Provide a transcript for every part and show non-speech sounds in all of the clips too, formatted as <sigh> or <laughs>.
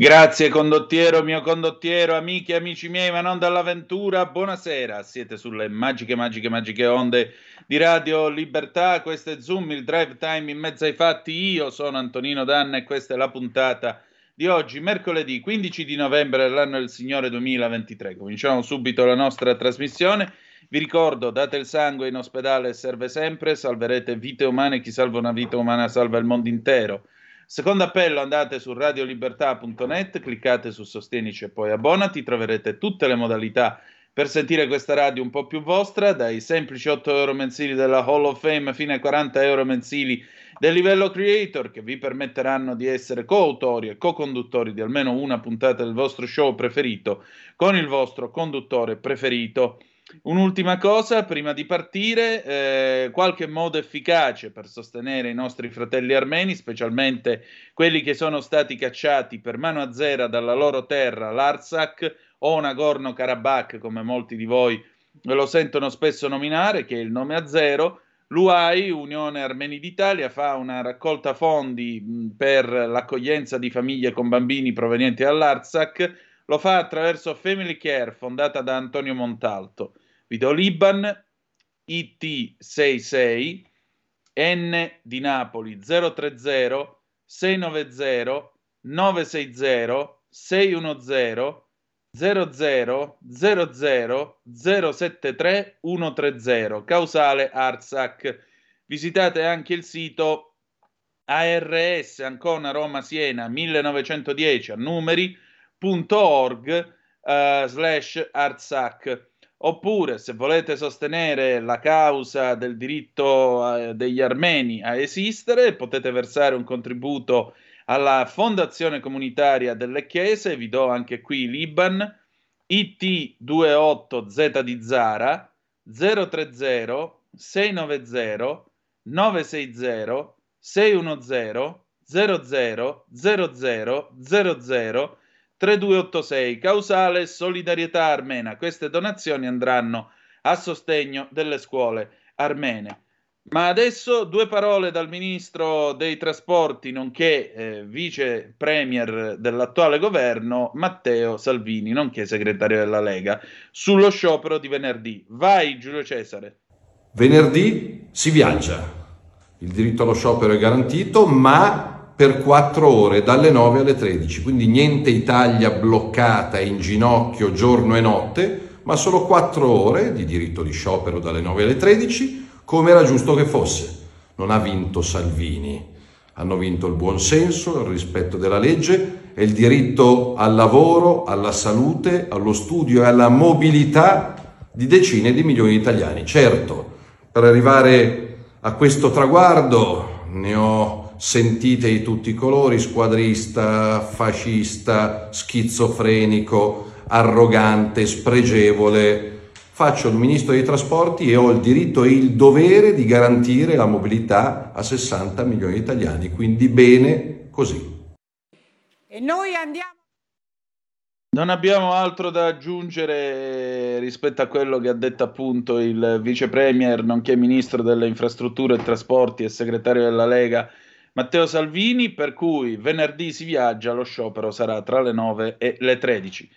Grazie condottiero, mio condottiero, amiche amici miei, ma non dall'avventura, buonasera, siete sulle magiche, magiche, magiche onde di Radio Libertà, questo è Zoom, il drive time in mezzo ai fatti, io sono Antonino Danna e questa è la puntata di oggi, mercoledì 15 di novembre dell'anno del Signore 2023, cominciamo subito la nostra trasmissione, vi ricordo, date il sangue in ospedale serve sempre, salverete vite umane, chi salva una vita umana salva il mondo intero. Secondo appello andate su radiolibertà.net, cliccate su Sostienici e poi abbonati, troverete tutte le modalità per sentire questa radio un po' più vostra, dai semplici 8 euro mensili della Hall of Fame fino ai 40 euro mensili del livello creator che vi permetteranno di essere coautori e co-conduttori di almeno una puntata del vostro show preferito con il vostro conduttore preferito. Un'ultima cosa, prima di partire, eh, qualche modo efficace per sostenere i nostri fratelli armeni, specialmente quelli che sono stati cacciati per mano a zero dalla loro terra, l'Artsakh o Nagorno-Karabakh, come molti di voi lo sentono spesso nominare, che è il nome a zero. L'UAI, Unione Armeni d'Italia, fa una raccolta fondi per l'accoglienza di famiglie con bambini provenienti dall'Artsakh, lo fa attraverso Family Care, fondata da Antonio Montalto. Video Liban IT66 N di Napoli 030 690 960 610 00 00 073 130 causale Artsakh. Visitate anche il sito ARS Ancona Roma Siena 1910 a numeri.org uh, slash Artsakh Oppure, se volete sostenere la causa del diritto eh, degli armeni a esistere, potete versare un contributo alla Fondazione Comunitaria delle Chiese, vi do anche qui l'Iban, IT28Z di Zara, 030 690 960 610 00 00 00 3286 causale solidarietà armena. Queste donazioni andranno a sostegno delle scuole armene. Ma adesso due parole dal ministro dei trasporti, nonché eh, vice premier dell'attuale governo, Matteo Salvini, nonché segretario della Lega, sullo sciopero di venerdì. Vai Giulio Cesare. Venerdì si viaggia. Il diritto allo sciopero è garantito, ma per quattro ore dalle 9 alle 13, quindi niente Italia bloccata in ginocchio giorno e notte, ma solo quattro ore di diritto di sciopero dalle 9 alle 13, come era giusto che fosse. Non ha vinto Salvini, hanno vinto il buonsenso, il rispetto della legge e il diritto al lavoro, alla salute, allo studio e alla mobilità di decine di milioni di italiani. Certo, per arrivare a questo traguardo ne ho sentite di tutti i colori, squadrista, fascista, schizofrenico, arrogante, spregevole. Faccio il ministro dei trasporti e ho il diritto e il dovere di garantire la mobilità a 60 milioni di italiani, quindi bene così. E noi andiamo. Non abbiamo altro da aggiungere rispetto a quello che ha detto appunto il vice premier, nonché ministro delle infrastrutture e trasporti e segretario della Lega Matteo Salvini, per cui venerdì si viaggia, lo sciopero sarà tra le 9 e le 13.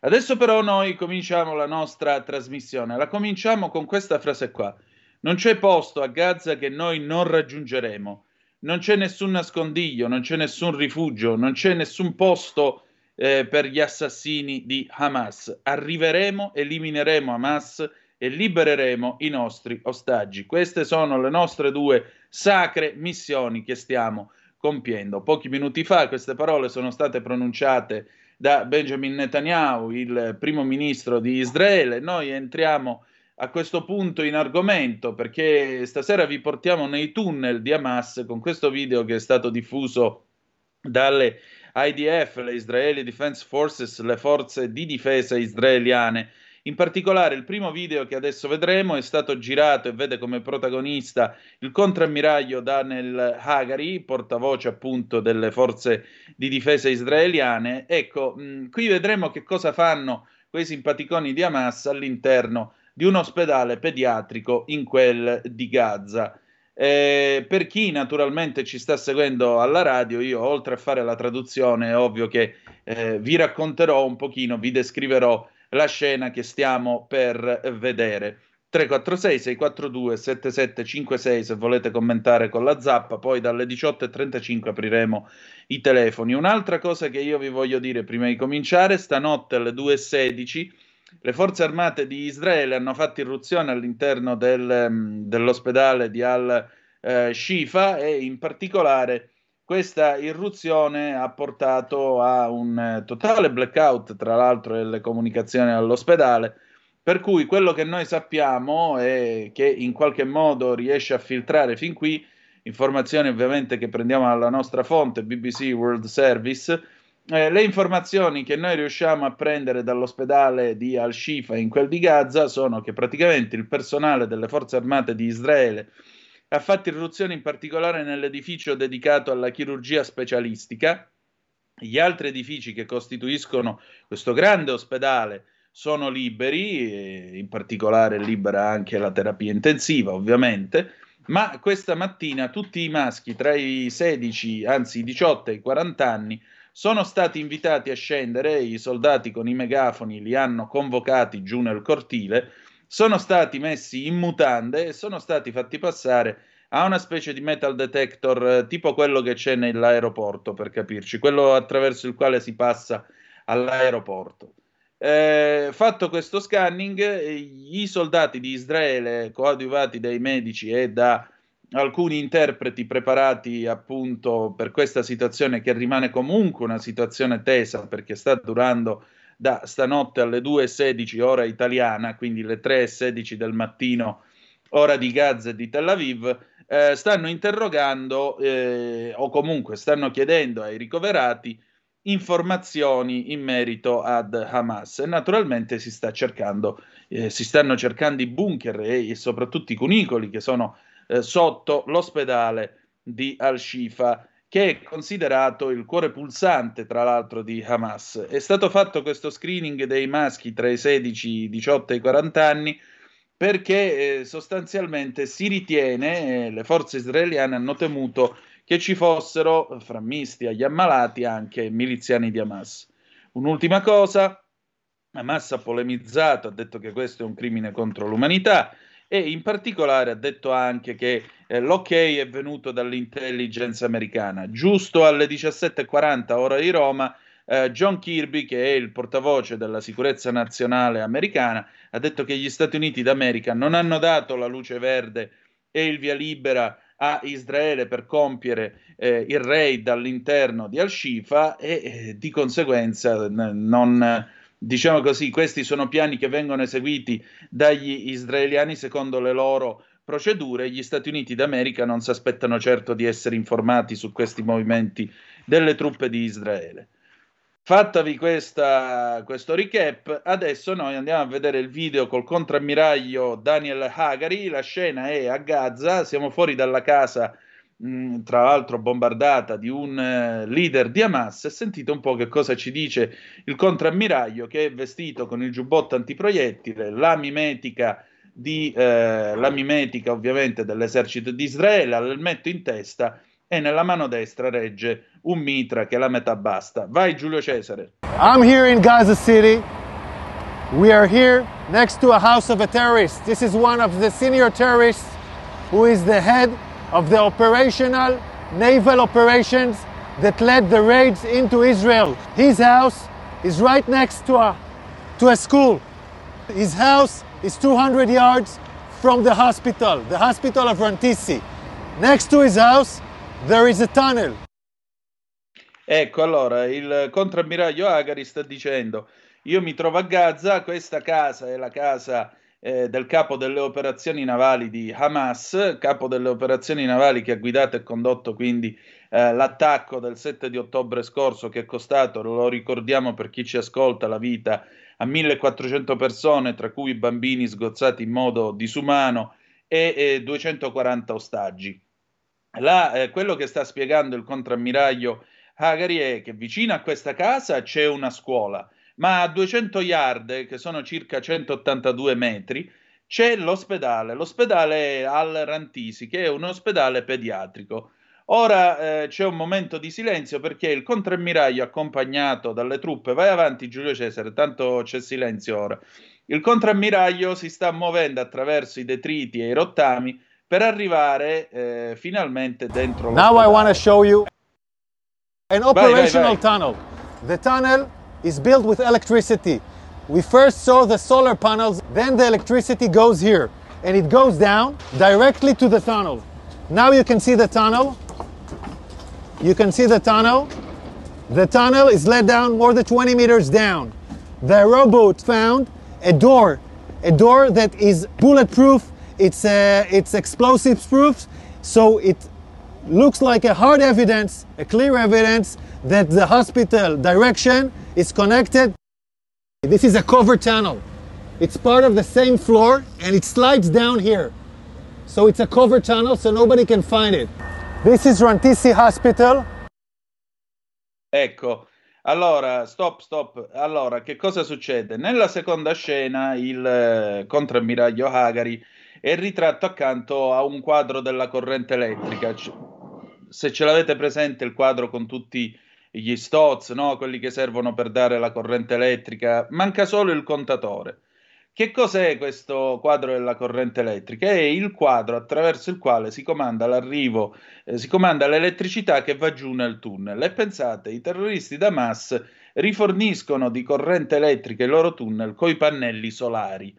Adesso però noi cominciamo la nostra trasmissione, la cominciamo con questa frase qua. Non c'è posto a Gaza che noi non raggiungeremo, non c'è nessun nascondiglio, non c'è nessun rifugio, non c'è nessun posto eh, per gli assassini di Hamas. Arriveremo, elimineremo Hamas e libereremo i nostri ostaggi. Queste sono le nostre due sacre missioni che stiamo compiendo. Pochi minuti fa queste parole sono state pronunciate da Benjamin Netanyahu, il primo ministro di Israele. Noi entriamo a questo punto in argomento perché stasera vi portiamo nei tunnel di Hamas con questo video che è stato diffuso dalle IDF, le Israeli Defense Forces, le forze di difesa israeliane. In particolare il primo video che adesso vedremo è stato girato e vede come protagonista il contrammiraglio Daniel Hagari, portavoce appunto delle forze di difesa israeliane. Ecco, mh, qui vedremo che cosa fanno quei simpaticoni di Hamas all'interno di un ospedale pediatrico in quel di Gaza. Eh, per chi naturalmente ci sta seguendo alla radio, io oltre a fare la traduzione, è ovvio che eh, vi racconterò un pochino, vi descriverò la scena che stiamo per vedere. 346 642 7756 se volete commentare con la zappa, poi dalle 18.35 apriremo i telefoni. Un'altra cosa che io vi voglio dire prima di cominciare, stanotte alle 2.16 le forze armate di Israele hanno fatto irruzione all'interno del, mm, dell'ospedale di Al-Shifa e in particolare questa irruzione ha portato a un eh, totale blackout, tra l'altro, delle comunicazioni all'ospedale, per cui quello che noi sappiamo è che in qualche modo riesce a filtrare fin qui informazioni ovviamente che prendiamo dalla nostra fonte BBC World Service, eh, le informazioni che noi riusciamo a prendere dall'ospedale di Al-Shifa in quel di Gaza sono che praticamente il personale delle forze armate di Israele ha fatto irruzione in particolare nell'edificio dedicato alla chirurgia specialistica. Gli altri edifici che costituiscono questo grande ospedale sono liberi, in particolare libera anche la terapia intensiva, ovviamente, ma questa mattina tutti i maschi tra i 16, anzi i 18 e i 40 anni sono stati invitati a scendere, i soldati con i megafoni li hanno convocati giù nel cortile sono stati messi in mutande e sono stati fatti passare a una specie di metal detector eh, tipo quello che c'è nell'aeroporto, per capirci, quello attraverso il quale si passa all'aeroporto. Eh, fatto questo scanning, eh, i soldati di Israele, coadiuvati dai medici e da alcuni interpreti preparati appunto per questa situazione che rimane comunque una situazione tesa perché sta durando da stanotte alle 2.16 ora italiana, quindi le 3.16 del mattino ora di Gaza e di Tel Aviv, eh, stanno interrogando eh, o comunque stanno chiedendo ai ricoverati informazioni in merito ad Hamas e naturalmente si, sta cercando, eh, si stanno cercando i bunker e, e soprattutto i cunicoli che sono eh, sotto l'ospedale di Al-Shifa che è considerato il cuore pulsante, tra l'altro, di Hamas. È stato fatto questo screening dei maschi tra i 16, i 18 e i 40 anni perché eh, sostanzialmente si ritiene, eh, le forze israeliane hanno temuto che ci fossero, fra misti agli ammalati, anche miliziani di Hamas. Un'ultima cosa, Hamas ha polemizzato, ha detto che questo è un crimine contro l'umanità, e in particolare ha detto anche che eh, l'ok è venuto dall'intelligence americana. Giusto alle 17.40 ora di Roma, eh, John Kirby, che è il portavoce della sicurezza nazionale americana, ha detto che gli Stati Uniti d'America non hanno dato la luce verde e il via libera a Israele per compiere eh, il raid all'interno di Al-Shifa e eh, di conseguenza n- non diciamo così, questi sono piani che vengono eseguiti dagli israeliani secondo le loro procedure. Gli Stati Uniti d'America non si aspettano certo di essere informati su questi movimenti delle truppe di Israele. Fattavi questa, questo recap, adesso noi andiamo a vedere il video col contrammiraglio Daniel Hagari. La scena è a Gaza, siamo fuori dalla casa mh, tra l'altro bombardata di un uh, leader di Hamas, sentite un po' che cosa ci dice il contrammiraglio che è vestito con il giubbotto antiproiettile, la mimetica, di, eh, la mimetica ovviamente dell'esercito di Israele, l'elmetto in testa e nella mano destra regge un mitra che la metà basta. Vai Giulio Cesare. I'm here in Gaza City. We are here next to a house of a terrorist. This is one of the senior terrorists who is the head of the operational naval operations that led the raids into Israel. His house is right next to a, to a school. His house is 200 yards from the hospital, the hospital of Rantisi. Next to his house, there is a tunnel. Ecco, allora, il contrammiraglio Agari sta dicendo, io mi trovo a Gaza, questa casa è la casa eh, del capo delle operazioni navali di Hamas, capo delle operazioni navali che ha guidato e condotto quindi eh, l'attacco del 7 di ottobre scorso che è costato, lo ricordiamo per chi ci ascolta, la vita a 1400 persone, tra cui bambini sgozzati in modo disumano e, e 240 ostaggi. La, eh, quello che sta spiegando il contrammiraglio Hagari è che vicino a questa casa c'è una scuola ma a 200 yard, che sono circa 182 metri, c'è l'ospedale, l'ospedale al Rantisi, che è un ospedale pediatrico. Ora eh, c'è un momento di silenzio perché il contrammiraglio accompagnato dalle truppe, vai avanti Giulio Cesare, tanto c'è silenzio ora. Il contrammiraglio si sta muovendo attraverso i detriti e i rottami per arrivare eh, finalmente dentro Now I want to show you an operational vai, vai. tunnel. The tunnel is built with electricity. We first saw the solar panels, then the electricity goes here and it goes down directly to the tunnel. Now you can see the tunnel. You can see the tunnel. The tunnel is let down more than 20 meters down. The rowboat found a door, a door that is bulletproof. It's uh, it's explosives proof, so it looks like a hard evidence, a clear evidence that the hospital direction is connected. This is a cover tunnel. It's part of the same floor and it slides down here. So it's a cover tunnel so nobody can find it. This is Rantisi Hospital. Ecco, allora, stop, stop. Allora, che cosa succede? Nella seconda scena il eh, contrammiraglio Hagari è ritratto accanto a un quadro della corrente elettrica. Se ce l'avete presente il quadro con tutti gli STOTS, no? quelli che servono per dare la corrente elettrica, manca solo il contatore. Che cos'è questo quadro della corrente elettrica? È il quadro attraverso il quale si comanda l'arrivo, eh, si comanda l'elettricità che va giù nel tunnel. E pensate, i terroristi d'Hamas riforniscono di corrente elettrica i loro tunnel coi pannelli solari.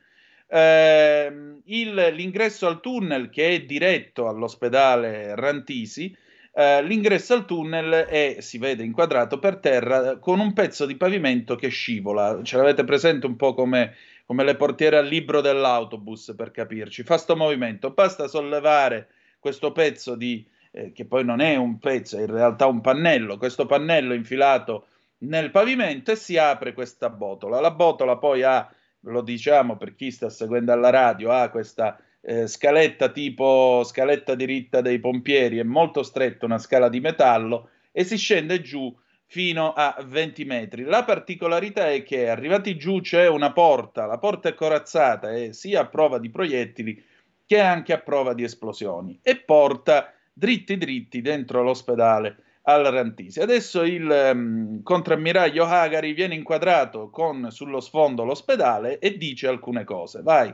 Eh, il, l'ingresso al tunnel che è diretto all'ospedale Rantisi Uh, l'ingresso al tunnel è, si vede inquadrato per terra con un pezzo di pavimento che scivola. Ce l'avete presente un po' come, come le portiere al libro dell'autobus per capirci. Fa sto movimento, basta sollevare questo pezzo di, eh, che poi non è un pezzo, è in realtà un pannello, questo pannello infilato nel pavimento e si apre questa botola. La botola poi ha, lo diciamo per chi sta seguendo alla radio, ha questa eh, scaletta tipo scaletta diritta dei pompieri, è molto stretta, una scala di metallo e si scende giù fino a 20 metri. La particolarità è che arrivati giù c'è una porta, la porta è corazzata e sia a prova di proiettili che anche a prova di esplosioni e porta dritti dritti dentro l'ospedale al Rantisi. Adesso il um, contrammiraglio Hagari viene inquadrato con sullo sfondo l'ospedale e dice alcune cose. Vai.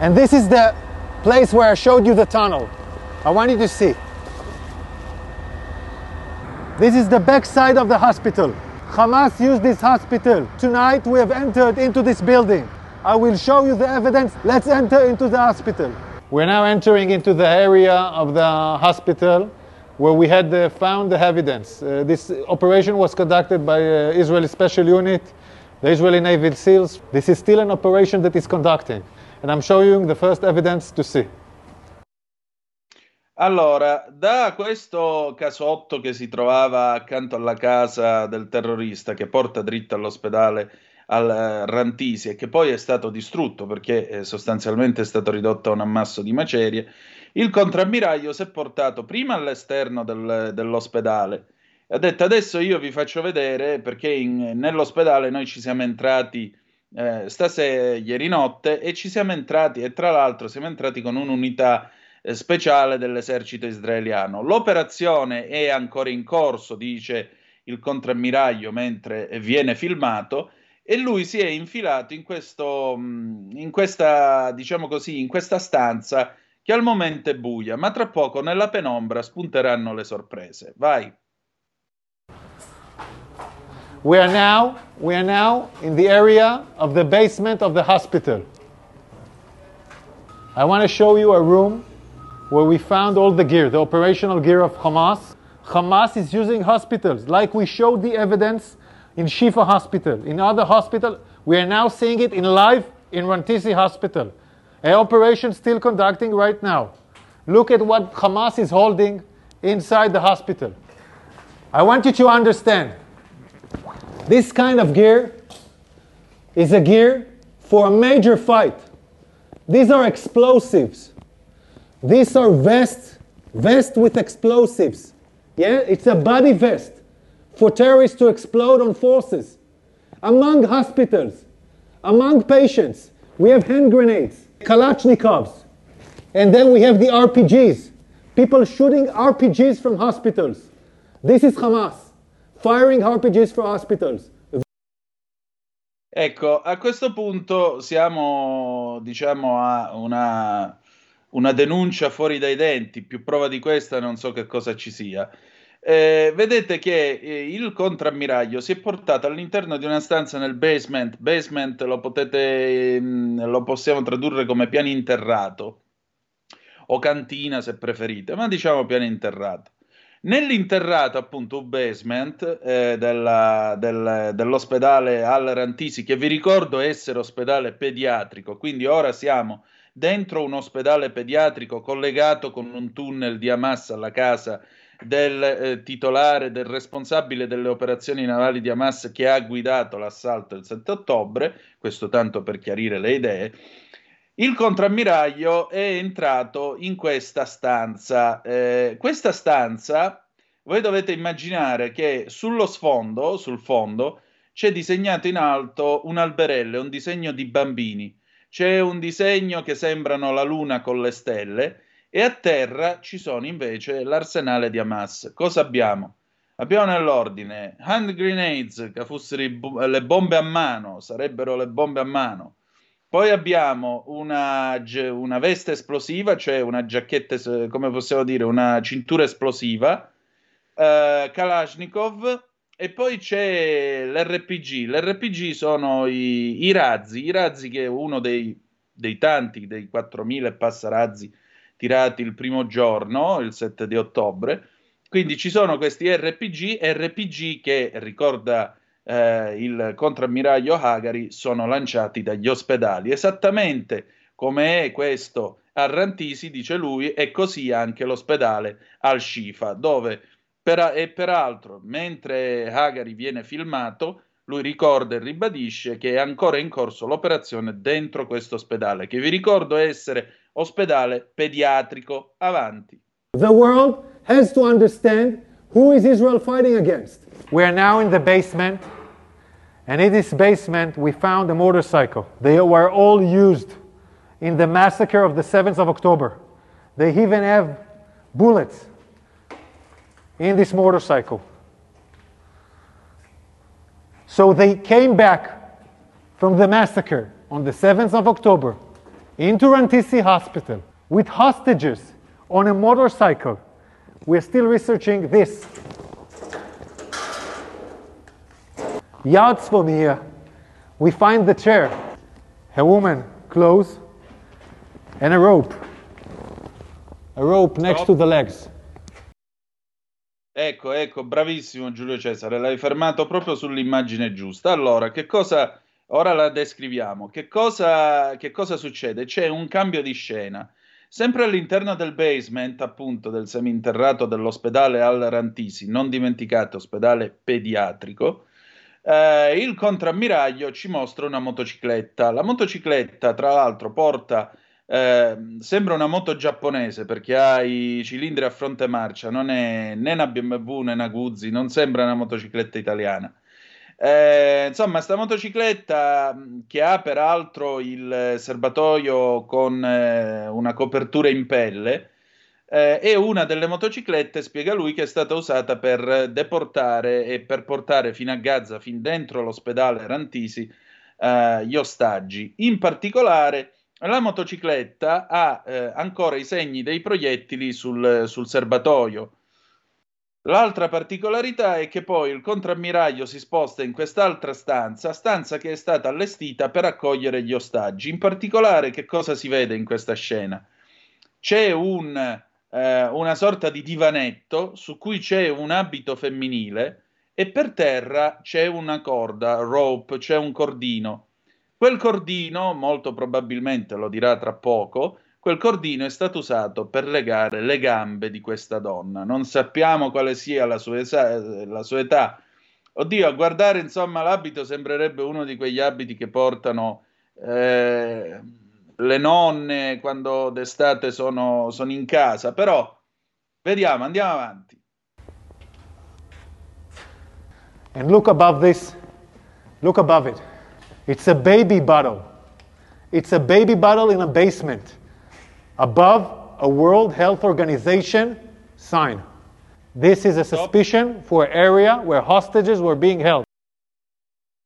And this is the place where I showed you the tunnel. I want you to see. This is the back side of the hospital. Hamas used this hospital. Tonight we have entered into this building. I will show you the evidence. Let's enter into the hospital. We're now entering into the area of the hospital where we had uh, found the evidence. Uh, this operation was conducted by uh, Israeli Special Unit, the Israeli Navy SEALs. This is still an operation that is conducting, and I'm showing the first evidence to see. Allora, da questo casotto che si trovava accanto alla casa del terrorista che porta dritto all'ospedale al eh, Rantisi e che poi è stato distrutto perché eh, sostanzialmente è stato ridotto a un ammasso di macerie, il contrammiraglio si è portato prima all'esterno del- dell'ospedale e ha detto adesso io vi faccio vedere perché in- nell'ospedale noi ci siamo entrati eh, stasera, ieri notte, e ci siamo entrati e tra l'altro siamo entrati con un'unità eh, speciale dell'esercito israeliano. L'operazione è ancora in corso, dice il contrammiraglio mentre viene filmato e lui si è infilato in, questo, mh, in questa, diciamo così, in questa stanza che al momento è buia, ma tra poco nella penombra spunteranno le sorprese. Vai. We are now, we are now in the area of the basement of the hospital. I want to show you a room where we found all the gear, the operational gear of Hamas. Hamas is using hospitals, like we showed the evidence in Shifa Hospital. In other hospital, we are now seeing it in live in Rantisi Hospital. An operation still conducting right now. Look at what Hamas is holding inside the hospital. I want you to understand this kind of gear is a gear for a major fight. These are explosives. These are vests, vests with explosives. Yeah, it's a body vest for terrorists to explode on forces. Among hospitals, among patients, we have hand grenades, Kalashnikovs, and then we have the RPGs. People shooting RPGs from hospitals. This is Hamas firing RPGs for hospitals. Ecco, a questo punto siamo, diciamo, a una, una denuncia fuori dai denti, più prova di questa non so che cosa ci sia. Eh, vedete che eh, il contrammiraglio si è portato all'interno di una stanza nel basement. Basement lo potete, mm, lo possiamo tradurre come piano interrato o cantina se preferite, ma diciamo piano interrato. Nell'interrato, appunto, un basement eh, della- del- dell'ospedale Al Rantisi, che vi ricordo essere ospedale pediatrico, quindi ora siamo dentro un ospedale pediatrico collegato con un tunnel di Hamas alla casa del eh, titolare, del responsabile delle operazioni navali di Hamas che ha guidato l'assalto il 7 ottobre, questo tanto per chiarire le idee. Il contrammiraglio è entrato in questa stanza. Eh, questa stanza, voi dovete immaginare che sullo sfondo, sul fondo, c'è disegnato in alto un alberello, un disegno di bambini. C'è un disegno che sembrano la luna con le stelle e a terra ci sono invece l'arsenale di Hamas. Cosa abbiamo? Abbiamo nell'ordine hand grenades, che fossero le bombe a mano, sarebbero le bombe a mano. Poi abbiamo una, una veste esplosiva, cioè una giacchetta, come possiamo dire, una cintura esplosiva, eh, Kalashnikov, e poi c'è l'RPG. L'RPG sono i, i razzi, i razzi che è uno dei, dei tanti, dei 4.000 e passa razzi tirati il primo giorno, il 7 di ottobre. Quindi ci sono questi RPG, RPG che ricorda eh, il contrammiraglio Hagari, sono lanciati dagli ospedali. Esattamente come è questo a Rantisi, dice lui, è così anche l'ospedale al Shifa, dove per- e peraltro, mentre Hagari viene filmato, lui ricorda e ribadisce che è ancora in corso l'operazione dentro questo ospedale, che vi ricordo essere ospedale pediatrico. Avanti. The world has to understand who is Israel fighting against. We are now in the basement, and in this basement we found a motorcycle. They were all used in the massacre of the 7th of October. They even have bullets in this motorcycle. So they came back from the massacre on the 7th of October into Rantisi Hospital with hostages on a motorcycle. We're still researching this. Yards from here, we find the chair, a woman, clothes, and a rope. A rope next to the legs. Ecco, ecco, bravissimo Giulio Cesare, l'hai fermato proprio sull'immagine giusta. Allora, che cosa... Ora la descriviamo. Che cosa, che cosa succede? C'è un cambio di scena. Sempre all'interno del basement, appunto, del seminterrato dell'ospedale Al Rantisi, non dimenticate, ospedale pediatrico, eh, il contrammiraglio ci mostra una motocicletta. La motocicletta, tra l'altro, porta eh, sembra una moto giapponese perché ha i cilindri a fronte marcia, non è né una BMW né una Guzzi, non sembra una motocicletta italiana. Eh, insomma, sta motocicletta che ha peraltro il serbatoio con eh, una copertura in pelle eh, è una delle motociclette, spiega lui, che è stata usata per deportare e per portare fino a Gaza, fin dentro l'ospedale Rantisi, eh, gli ostaggi. In particolare la motocicletta ha eh, ancora i segni dei proiettili sul, sul serbatoio. L'altra particolarità è che poi il contrammiraglio si sposta in quest'altra stanza, stanza che è stata allestita per accogliere gli ostaggi. In particolare, che cosa si vede in questa scena? C'è un, eh, una sorta di divanetto su cui c'è un abito femminile e per terra c'è una corda, rope, c'è un cordino. Quel cordino, molto probabilmente lo dirà tra poco, quel cordino è stato usato per legare le gambe di questa donna. Non sappiamo quale sia la sua, esa- la sua età. Oddio, a guardare insomma l'abito sembrerebbe uno di quegli abiti che portano eh, le nonne quando d'estate sono, sono in casa, però vediamo, andiamo avanti. And look above this. Look above it. It's a baby bottle. It's a baby bottle in a basement. Above a World Health Organization sign. This is a suspicion for area where hostages were being held.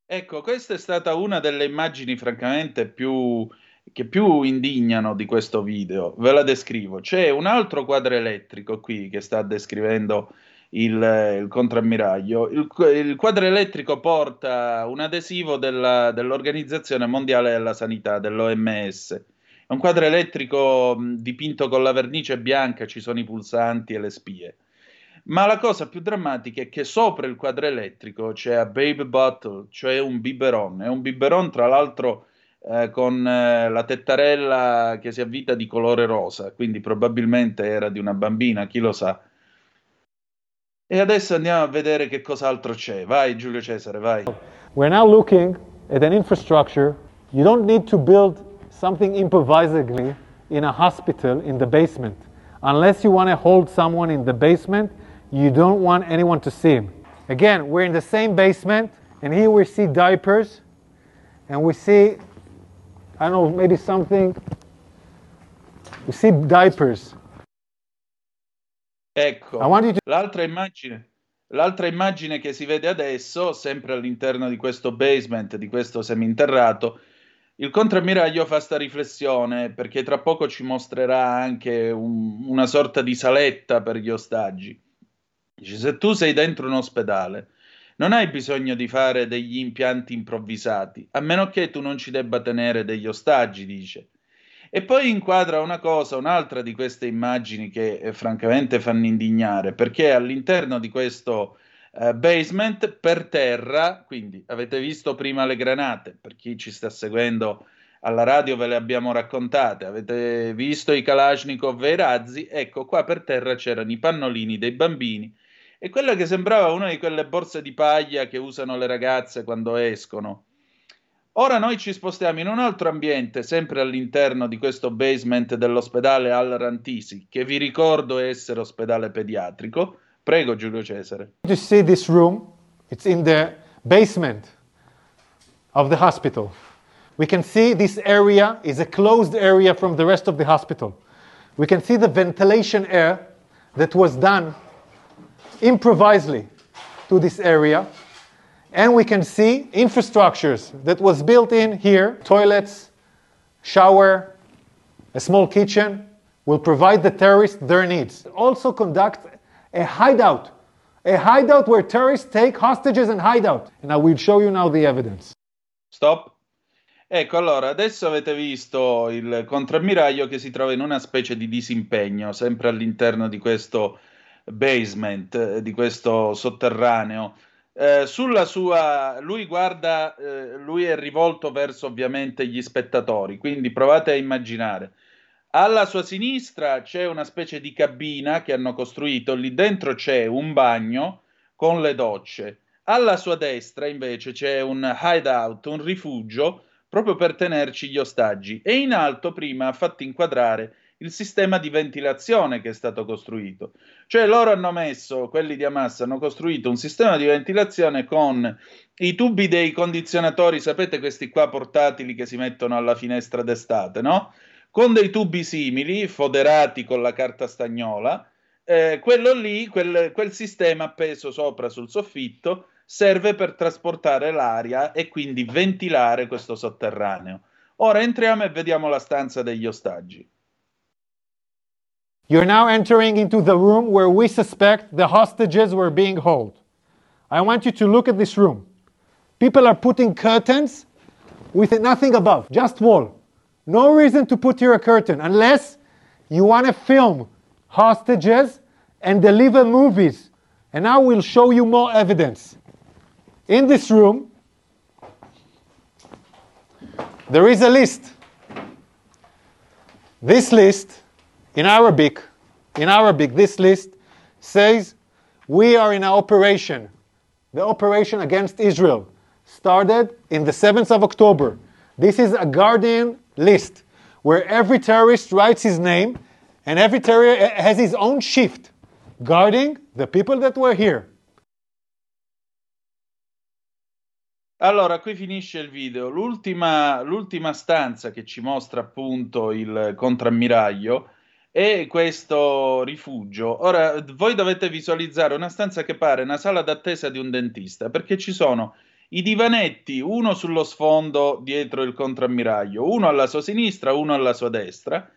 Ecco, questa è stata una delle immagini francamente più che più indignano di questo video. Ve la descrivo. C'è un altro quadro elettrico qui che sta descrivendo il, il contrammiraglio. Il, il, quadro elettrico porta un adesivo della, dell'Organizzazione Mondiale della Sanità, dell'OMS. È un quadro elettrico dipinto con la vernice bianca, ci sono i pulsanti e le spie. Ma la cosa più drammatica è che sopra il quadro elettrico c'è a baby bottle, cioè un biberon. È un biberon, tra l'altro, eh, con eh, la tettarella che si avvita di colore rosa, quindi probabilmente era di una bambina, chi lo sa. E adesso andiamo a vedere che cos'altro c'è. Vai Giulio Cesare, vai. We're now looking at an infrastructure. You don't need to build something improvisedly in a hospital in the basement. Unless you want to hold someone in the basement, you don't want anyone to see him. Again, we're in the same basement, and here we see diapers, and we see, I don't know, maybe something. We see diapers. Ecco, I want you to- l'altra immagine, l'altra immagine che si vede adesso, sempre all'interno di questo basement, di questo seminterrato, il contrammiraglio fa sta riflessione perché tra poco ci mostrerà anche un- una sorta di saletta per gli ostaggi. Dice, se tu sei dentro un ospedale, non hai bisogno di fare degli impianti improvvisati, a meno che tu non ci debba tenere degli ostaggi, dice. E poi inquadra una cosa, un'altra di queste immagini che eh, francamente fanno indignare, perché all'interno di questo eh, basement, per terra, quindi avete visto prima le granate, per chi ci sta seguendo alla radio ve le abbiamo raccontate, avete visto i Kalashnikov e i razzi, ecco qua per terra c'erano i pannolini dei bambini e quella che sembrava una di quelle borse di paglia che usano le ragazze quando escono. Ora noi ci spostiamo in un altro ambiente, sempre all'interno di questo basement dell'ospedale Al Rantisi, che vi ricordo essere ospedale pediatrico. Prego Giulio Cesare. to see this room. It's in the basement of the hospital. We can see this area is a closed area from the rest of the hospital. We can see the ventilation air that was done improvisely to this area. And we can see infrastructures that was built in here, toilets, shower, a small kitchen, will provide the terrorists their needs. Also conduct a hideout, a hideout where terrorists take hostages and hideout. And I will show you now the evidence. Stop. Ecco, allora, adesso avete visto il contrammiraglio che si trova in una specie di disimpegno, sempre all'interno di questo basement, eh, di questo sotterraneo. Eh, sulla sua, lui guarda, eh, lui è rivolto verso ovviamente gli spettatori, quindi provate a immaginare. Alla sua sinistra c'è una specie di cabina che hanno costruito, lì dentro c'è un bagno con le docce. Alla sua destra invece c'è un hideout, un rifugio proprio per tenerci gli ostaggi e in alto prima ha fatto inquadrare il sistema di ventilazione che è stato costruito. Cioè loro hanno messo, quelli di Hamas hanno costruito un sistema di ventilazione con i tubi dei condizionatori, sapete questi qua portatili che si mettono alla finestra d'estate, no? Con dei tubi simili, foderati con la carta stagnola, eh, quello lì, quel, quel sistema appeso sopra sul soffitto, serve per trasportare l'aria e quindi ventilare questo sotterraneo. Ora entriamo e vediamo la stanza degli ostaggi. You're now entering into the room where we suspect the hostages were being held. I want you to look at this room. People are putting curtains with nothing above, just wall. No reason to put here a curtain unless you want to film hostages and deliver movies. And now we'll show you more evidence. In this room, there is a list. This list, in Arabic, in Arabic, this list says we are in an operation. The operation against Israel started in the 7th of October. This is a Guardian list where every terrorist writes his name and every terrorist has his own shift guarding the people that were here. Allora, qui finisce il video. L'ultima, l'ultima stanza che ci mostra appunto il contrammiraglio è questo rifugio. Ora, voi dovete visualizzare una stanza che pare una sala d'attesa di un dentista, perché ci sono i divanetti, uno sullo sfondo dietro il contrammiraglio, uno alla sua sinistra, uno alla sua destra.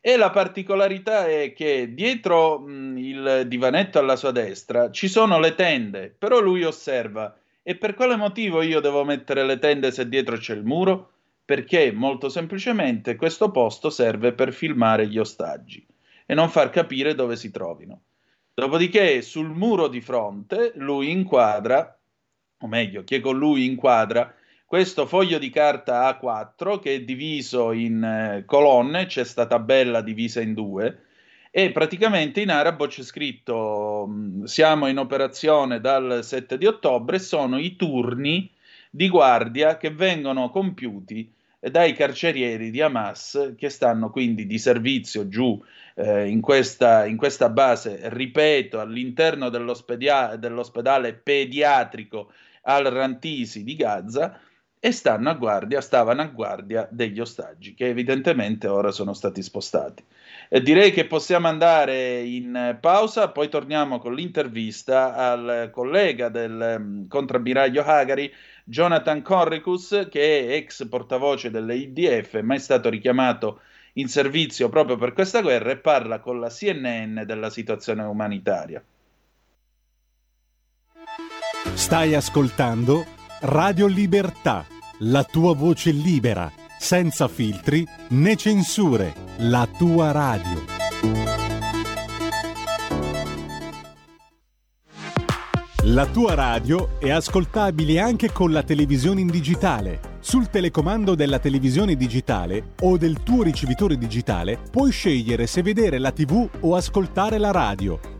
E la particolarità è che dietro mh, il divanetto alla sua destra ci sono le tende, però lui osserva e per quale motivo io devo mettere le tende se dietro c'è il muro? Perché molto semplicemente questo posto serve per filmare gli ostaggi e non far capire dove si trovino. Dopodiché sul muro di fronte lui inquadra, o meglio, chi è con lui inquadra questo foglio di carta A4 che è diviso in eh, colonne, c'è stata bella divisa in due, e praticamente in arabo c'è scritto siamo in operazione dal 7 di ottobre, sono i turni di guardia che vengono compiuti dai carcerieri di Hamas che stanno quindi di servizio giù eh, in, questa, in, questa, base, ripeto, all'interno dell'ospedale pediatrico al-Rantisi di Gaza e stanno a guardia, stavano a guardia degli ostaggi che evidentemente ora sono stati spostati. E direi che possiamo andare in pausa, poi torniamo con l'intervista al collega del um, contrabbiraglio Hagari, Jonathan Corricus, che è ex portavoce dell'IDF, ma è stato richiamato in servizio proprio per questa guerra e parla con la CNN della situazione umanitaria. Stai ascoltando Radio Libertà, la tua voce libera, senza filtri né censure, la tua radio. La tua radio è ascoltabile anche con la televisione in digitale. Sul telecomando della televisione digitale o del tuo ricevitore digitale puoi scegliere se vedere la TV o ascoltare la radio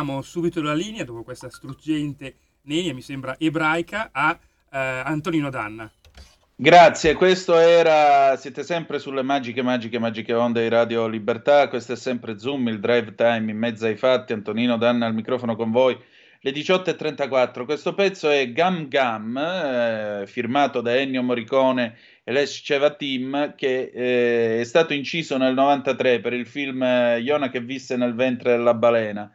Ridiamo subito la linea dopo questa struggente nenia, mi sembra ebraica, a eh, Antonino Danna. Grazie, questo era, siete sempre sulle magiche, magiche, magiche onde di Radio Libertà, questo è sempre Zoom, il drive time in mezzo ai fatti, Antonino Danna al microfono con voi, le 18.34, questo pezzo è Gam Gam, eh, firmato da Ennio Morricone e Les Chevatim, che eh, è stato inciso nel 93 per il film eh, Iona che visse nel ventre della balena.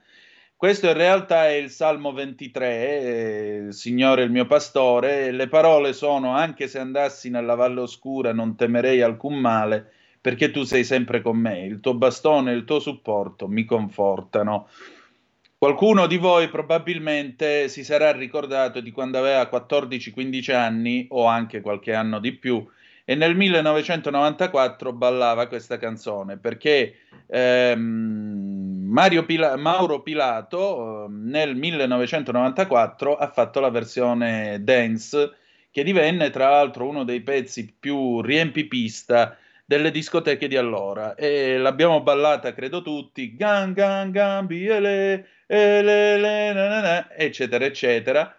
Questo in realtà è il Salmo 23, eh, Signore il mio pastore, le parole sono anche se andassi nella valle oscura non temerei alcun male, perché tu sei sempre con me, il tuo bastone e il tuo supporto mi confortano. Qualcuno di voi probabilmente si sarà ricordato di quando aveva 14-15 anni o anche qualche anno di più e nel 1994 ballava questa canzone perché ehm, Pila- Mauro Pilato eh, nel 1994 ha fatto la versione dance che divenne tra l'altro uno dei pezzi più riempipista delle discoteche di allora. E l'abbiamo ballata credo tutti gan gan gambi ele, ele, ele, na, na, na, eccetera eccetera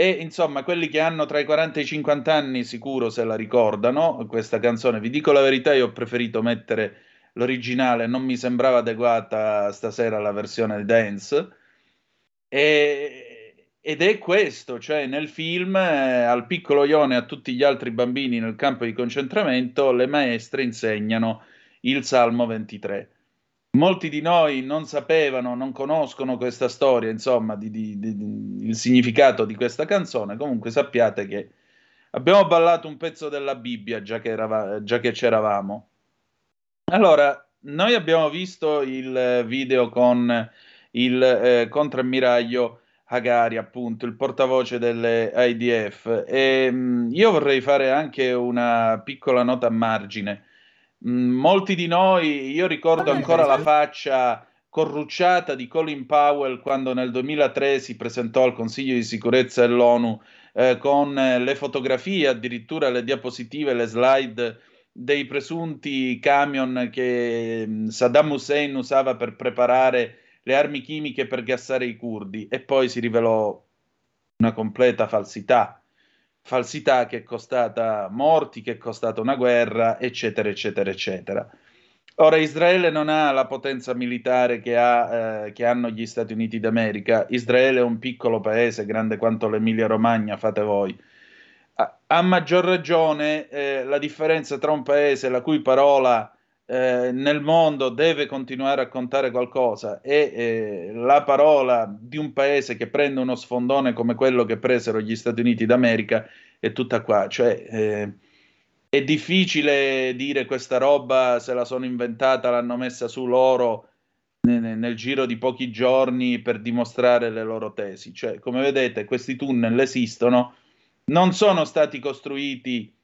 e insomma, quelli che hanno tra i 40 e i 50 anni sicuro se la ricordano questa canzone. Vi dico la verità, io ho preferito mettere l'originale, non mi sembrava adeguata stasera la versione dance. E, ed è questo, cioè nel film eh, al piccolo Ione e a tutti gli altri bambini nel campo di concentramento le maestre insegnano il Salmo 23 molti di noi non sapevano, non conoscono questa storia, insomma, di, di, di, il significato di questa canzone. Comunque sappiate che abbiamo ballato un pezzo della Bibbia già che, erava, già che c'eravamo. Allora, noi abbiamo visto il video con il eh, contrammiraglio Hagari, appunto, il portavoce delle IDF. E mh, mm, io vorrei fare anche una piccola nota a margine molti di noi, io ricordo ancora la faccia corrucciata di Colin Powell quando nel 2003 si presentò al Consiglio di sicurezza dell'ONU eh, con eh, le fotografie, addirittura le diapositive, le slide dei presunti camion che mm, Saddam Hussein usava per preparare le armi chimiche per gassare i curdi. E poi si rivelò una completa falsità falsità che è costata morti, che è costata una guerra, eccetera, eccetera, eccetera. Ora Israele non ha la potenza militare che, ha, eh, che hanno gli Stati Uniti d'America. Israele è un piccolo paese, grande quanto l'Emilia Romagna, fate voi. A, a maggior ragione eh, la differenza tra un paese la cui parola eh, nel mondo deve continuare a contare qualcosa e eh, la parola di un paese che prende uno sfondone come quello che presero gli Stati Uniti d'America è tutta qua. Cioè, eh, è difficile dire questa roba se la sono inventata, l'hanno messa su loro nel, giro di pochi giorni per dimostrare le loro tesi. Cioè, come vedete, questi tunnel esistono, non sono stati costruiti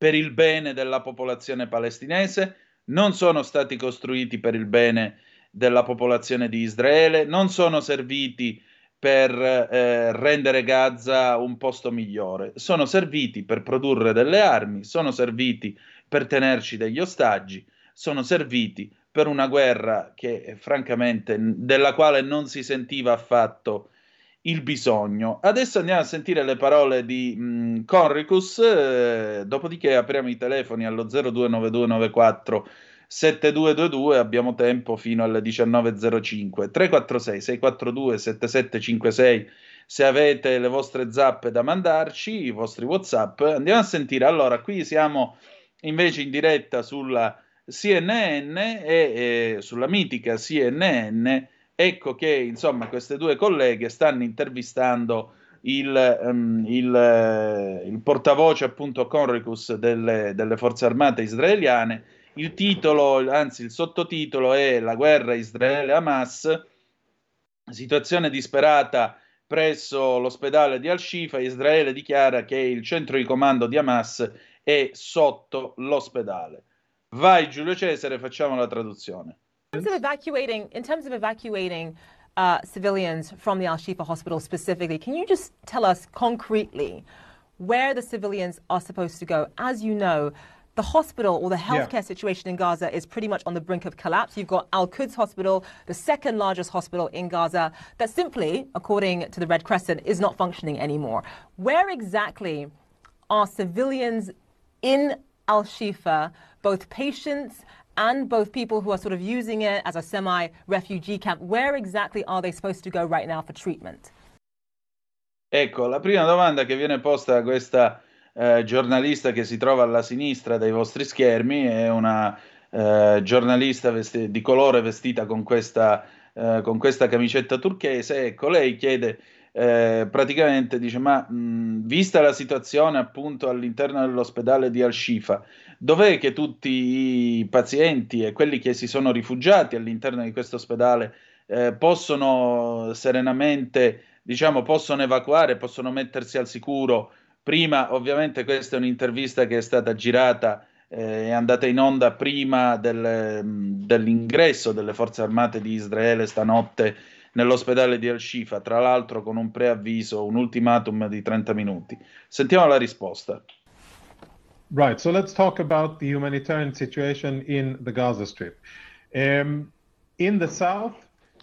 per il bene della popolazione palestinese, non sono stati costruiti per il bene della popolazione di Israele, non sono serviti per eh, rendere Gaza un posto migliore, sono serviti per produrre delle armi, sono serviti per tenerci degli ostaggi, sono serviti per una guerra che francamente della quale non si sentiva affatto il bisogno. Adesso andiamo a sentire le parole di mh, mm, Conricus, eh, dopodiché apriamo i telefoni allo 029294 7222, abbiamo tempo fino alle 19.05. 346 642 7756 se avete le vostre zappe da mandarci, i vostri WhatsApp. Andiamo a sentire. Allora, qui siamo invece in diretta sulla CNN e, e sulla mitica CNN ecco che insomma queste due colleghe stanno intervistando il, um, il, uh, il portavoce appunto Conricus delle, delle, forze armate israeliane. Il titolo, anzi il sottotitolo è La guerra Israele-Hamas, situazione disperata presso l'ospedale di Al-Shifa. Israele dichiara che il centro di comando di Hamas è sotto l'ospedale. Vai Giulio Cesare, facciamo la traduzione. In terms of evacuating, in terms of evacuating uh, civilians from the Al Shifa hospital specifically, can you just tell us concretely where the civilians are supposed to go? As you know, the hospital or the healthcare Yeah. situation in Gaza is pretty much on the brink of collapse. You've got Al Quds Hospital, the second largest hospital in Gaza, that simply, according to the Red Crescent, is not functioning anymore. Where exactly are civilians in Al Shifa, both patients and both people who are sort of using it as a semi refugee camp? Where exactly are they supposed to go right now for treatment? Ecco, la prima domanda che viene posta da questa eh, giornalista che si trova alla sinistra dei vostri schermi è una eh, giornalista vesti- di colore vestita con questa, eh, con questa camicetta turchese. Ecco, lei chiede eh, praticamente, dice, ma mh, vista la situazione appunto all'interno dell'ospedale di Al-Shifa, dov'è che tutti i pazienti e quelli che si sono rifugiati all'interno di questo ospedale eh, possono serenamente, diciamo, possono evacuare, possono mettersi al sicuro. Prima, ovviamente, questa è un'intervista che è stata girata, eh, è andata in onda prima del- dell'ingresso delle forze armate di Israele stanotte nell'ospedale di Al-Shifa, tra l'altro con un preavviso, un ultimatum di 30 minuti. Sentiamo la risposta. Right. So let's talk about the humanitarian situation in the Gaza Strip. Um, in the south,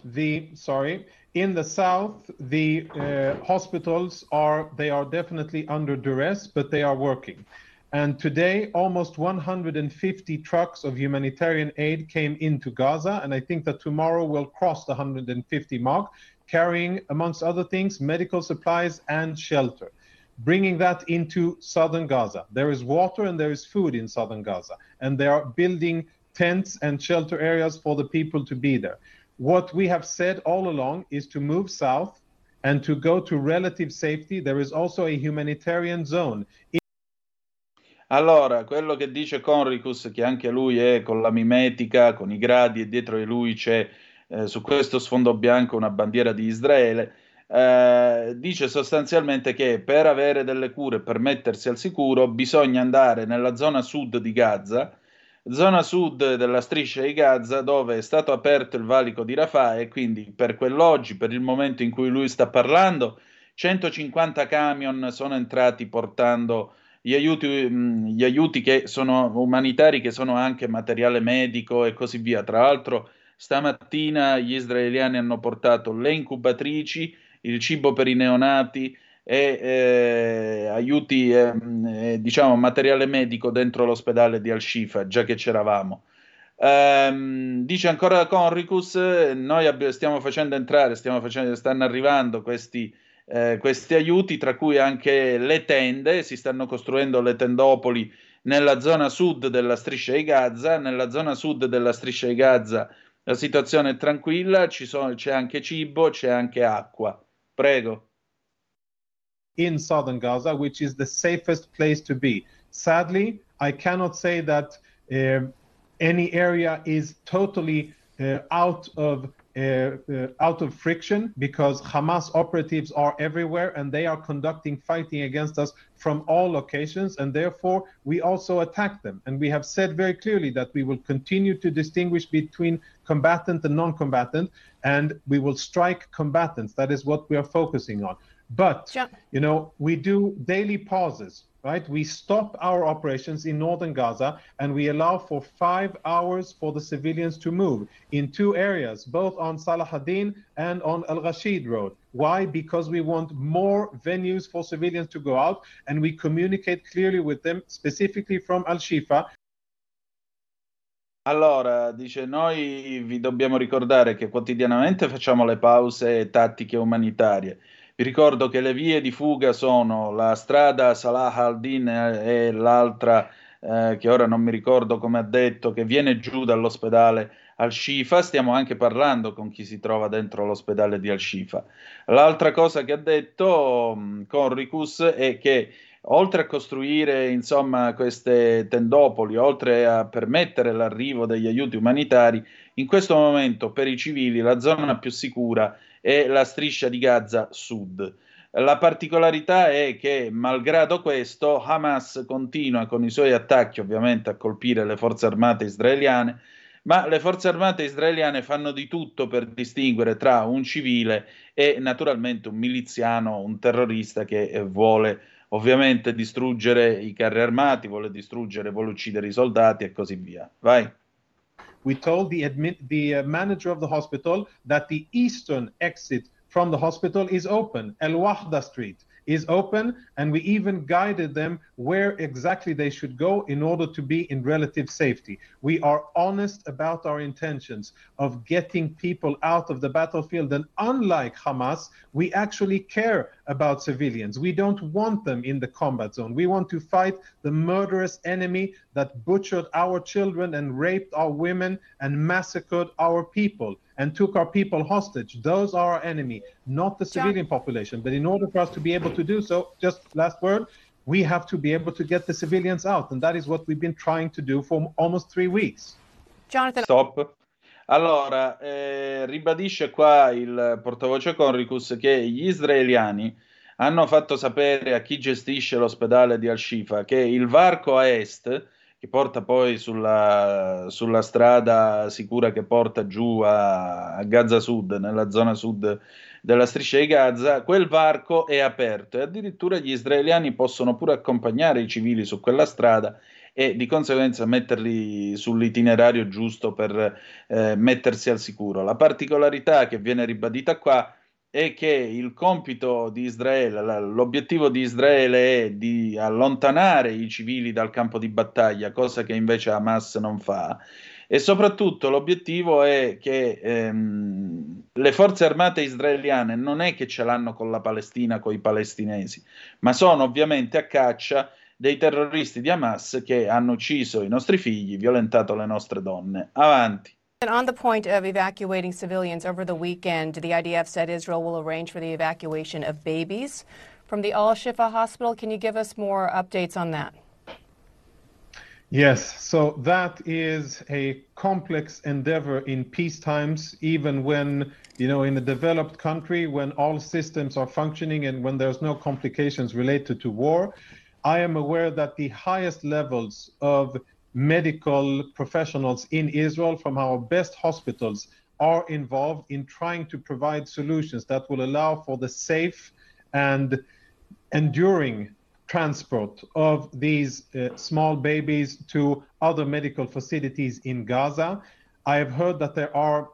the sorry, in the south, the uh, hospitals are they are definitely under duress, but they are working. And today, almost 150 trucks of humanitarian aid came into Gaza, and I think that tomorrow will cross the 150 mark, carrying, amongst other things, medical supplies and shelter bringing that into southern Gaza. There is water and there is food in southern Gaza, and they are building tents and shelter areas for the people to be there. What we have said all along is to move south and to go to relative safety. There is also a humanitarian zone. Allora, quello che dice Conricus, che anche lui è con la mimetica, con i gradi, e dietro di lui c'è eh, su questo sfondo bianco una bandiera di Israele, eh, dice sostanzialmente che per avere delle cure, per mettersi al sicuro, bisogna andare nella zona sud di Gaza, zona sud della striscia di Gaza, dove è stato aperto il valico di Rafah e quindi per quell'oggi, per il momento in cui lui sta parlando, 150 camion sono entrati portando gli aiuti, mh, gli aiuti che sono umanitari, che sono anche materiale medico e così via. Tra l'altro, stamattina gli israeliani hanno portato le incubatrici, il cibo per i neonati e eh, aiuti, ehm, eh, diciamo, materiale medico dentro l'ospedale di Al-Shifa, già che c'eravamo. Ehm, dice ancora Conricus, eh, noi abbi- stiamo facendo entrare, stiamo facendo, stanno arrivando questi, eh, questi aiuti, tra cui anche le tende, si stanno costruendo le tendopoli nella zona sud della striscia di Gaza, nella zona sud della striscia di Gaza la situazione è tranquilla, sono- c'è anche cibo, c'è anche acqua. Prego. in southern Gaza, which is the safest place to be. Sadly, I cannot say that um any area is totally uh, out of uh, uh, Uh, uh, out of friction because Hamas operatives are everywhere and they are conducting fighting against us from all locations. And therefore we also attack them. And we have said very clearly that we will continue to distinguish between combatant and non-combatant and we will strike combatants. That is what we are focusing on. But you know we do daily pauses right? We stop our operations in northern gaza and we allow for five hours for the civilians to move in two areas both on salahuddin and on al rashid road. Why? Because we want more venues for civilians to go out and we communicate clearly with them specifically from al shifa. Allora, dice, noi vi dobbiamo ricordare che quotidianamente facciamo le pause tattiche umanitarie. Vi ricordo che le vie di fuga sono la strada Salah al-Din e l'altra, eh, che ora non mi ricordo come ha detto, che viene giù dall'ospedale Al-Shifa. Stiamo anche parlando con chi si trova dentro l'ospedale di Al-Shifa. L'altra cosa che ha detto mh, Conricus è che oltre a costruire insomma queste tendopoli, oltre a permettere l'arrivo degli aiuti umanitari, in questo momento per i civili la zona più sicura è la striscia di Gaza Sud. La particolarità è che, malgrado questo, Hamas continua con i suoi attacchi ovviamente a colpire le forze armate israeliane, ma le forze armate israeliane fanno di tutto per distinguere tra un civile e naturalmente un miliziano, un terrorista che eh, vuole ovviamente distruggere i carri armati, vuole distruggere, vuole uccidere i soldati e così via. Vai. We told the, the uh, manager of the hospital that the eastern exit from the hospital is open, El Wahda Street is open, and we even guided them where exactly they should go in order to be in relative safety. We are honest about our intentions of getting people out of the battlefield, and unlike Hamas, we actually care about civilians. We don't want them in the combat zone. We want to fight the murderous enemy that butchered our children and raped our women and massacred our people and took our people hostage. Those are our enemy, not the civilian population. But in order for us to be able to do so, just last word, we have to be able to get the civilians out. And that is what we've been trying to do for almost three weeks. Jonathan, Stop. Allora, eh, ribadisce qua il portavoce Conricus che gli israeliani hanno fatto sapere a chi gestisce l'ospedale di Al-Shifa che il varco a est, che porta poi sulla, sulla strada sicura che porta giù a, a Gaza Sud, nella zona sud della striscia di Gaza, quel varco è aperto e addirittura gli israeliani possono pure accompagnare i civili su quella strada e di conseguenza metterli sull'itinerario giusto per eh, mettersi al sicuro. La particolarità che viene ribadita qua è che il compito di Israele, l'obiettivo di Israele è di allontanare i civili dal campo di battaglia, cosa che invece Hamas non fa. E soprattutto l'obiettivo è che ehm, le forze armate israeliane non è che ce l'hanno con la Palestina, con i palestinesi, ma sono ovviamente a caccia dei terroristi di Hamas che hanno ucciso i nostri figli, violentato le nostre donne. Avanti. And on the point of evacuating civilians over the weekend, the IDF said Israel will arrange for the evacuation of babies from the Al Shifa hospital. Can you give us more updates on that? Yes, so that is a complex endeavor in peace times, even when, you know, in a developed country, when all systems are functioning and when there's no complications related to war. I am aware that the highest levels of medical professionals in Israel from our best hospitals are involved in trying to provide solutions that will allow for the safe and enduring transport of these uh, small babies to other medical facilities in Gaza. I have heard that there are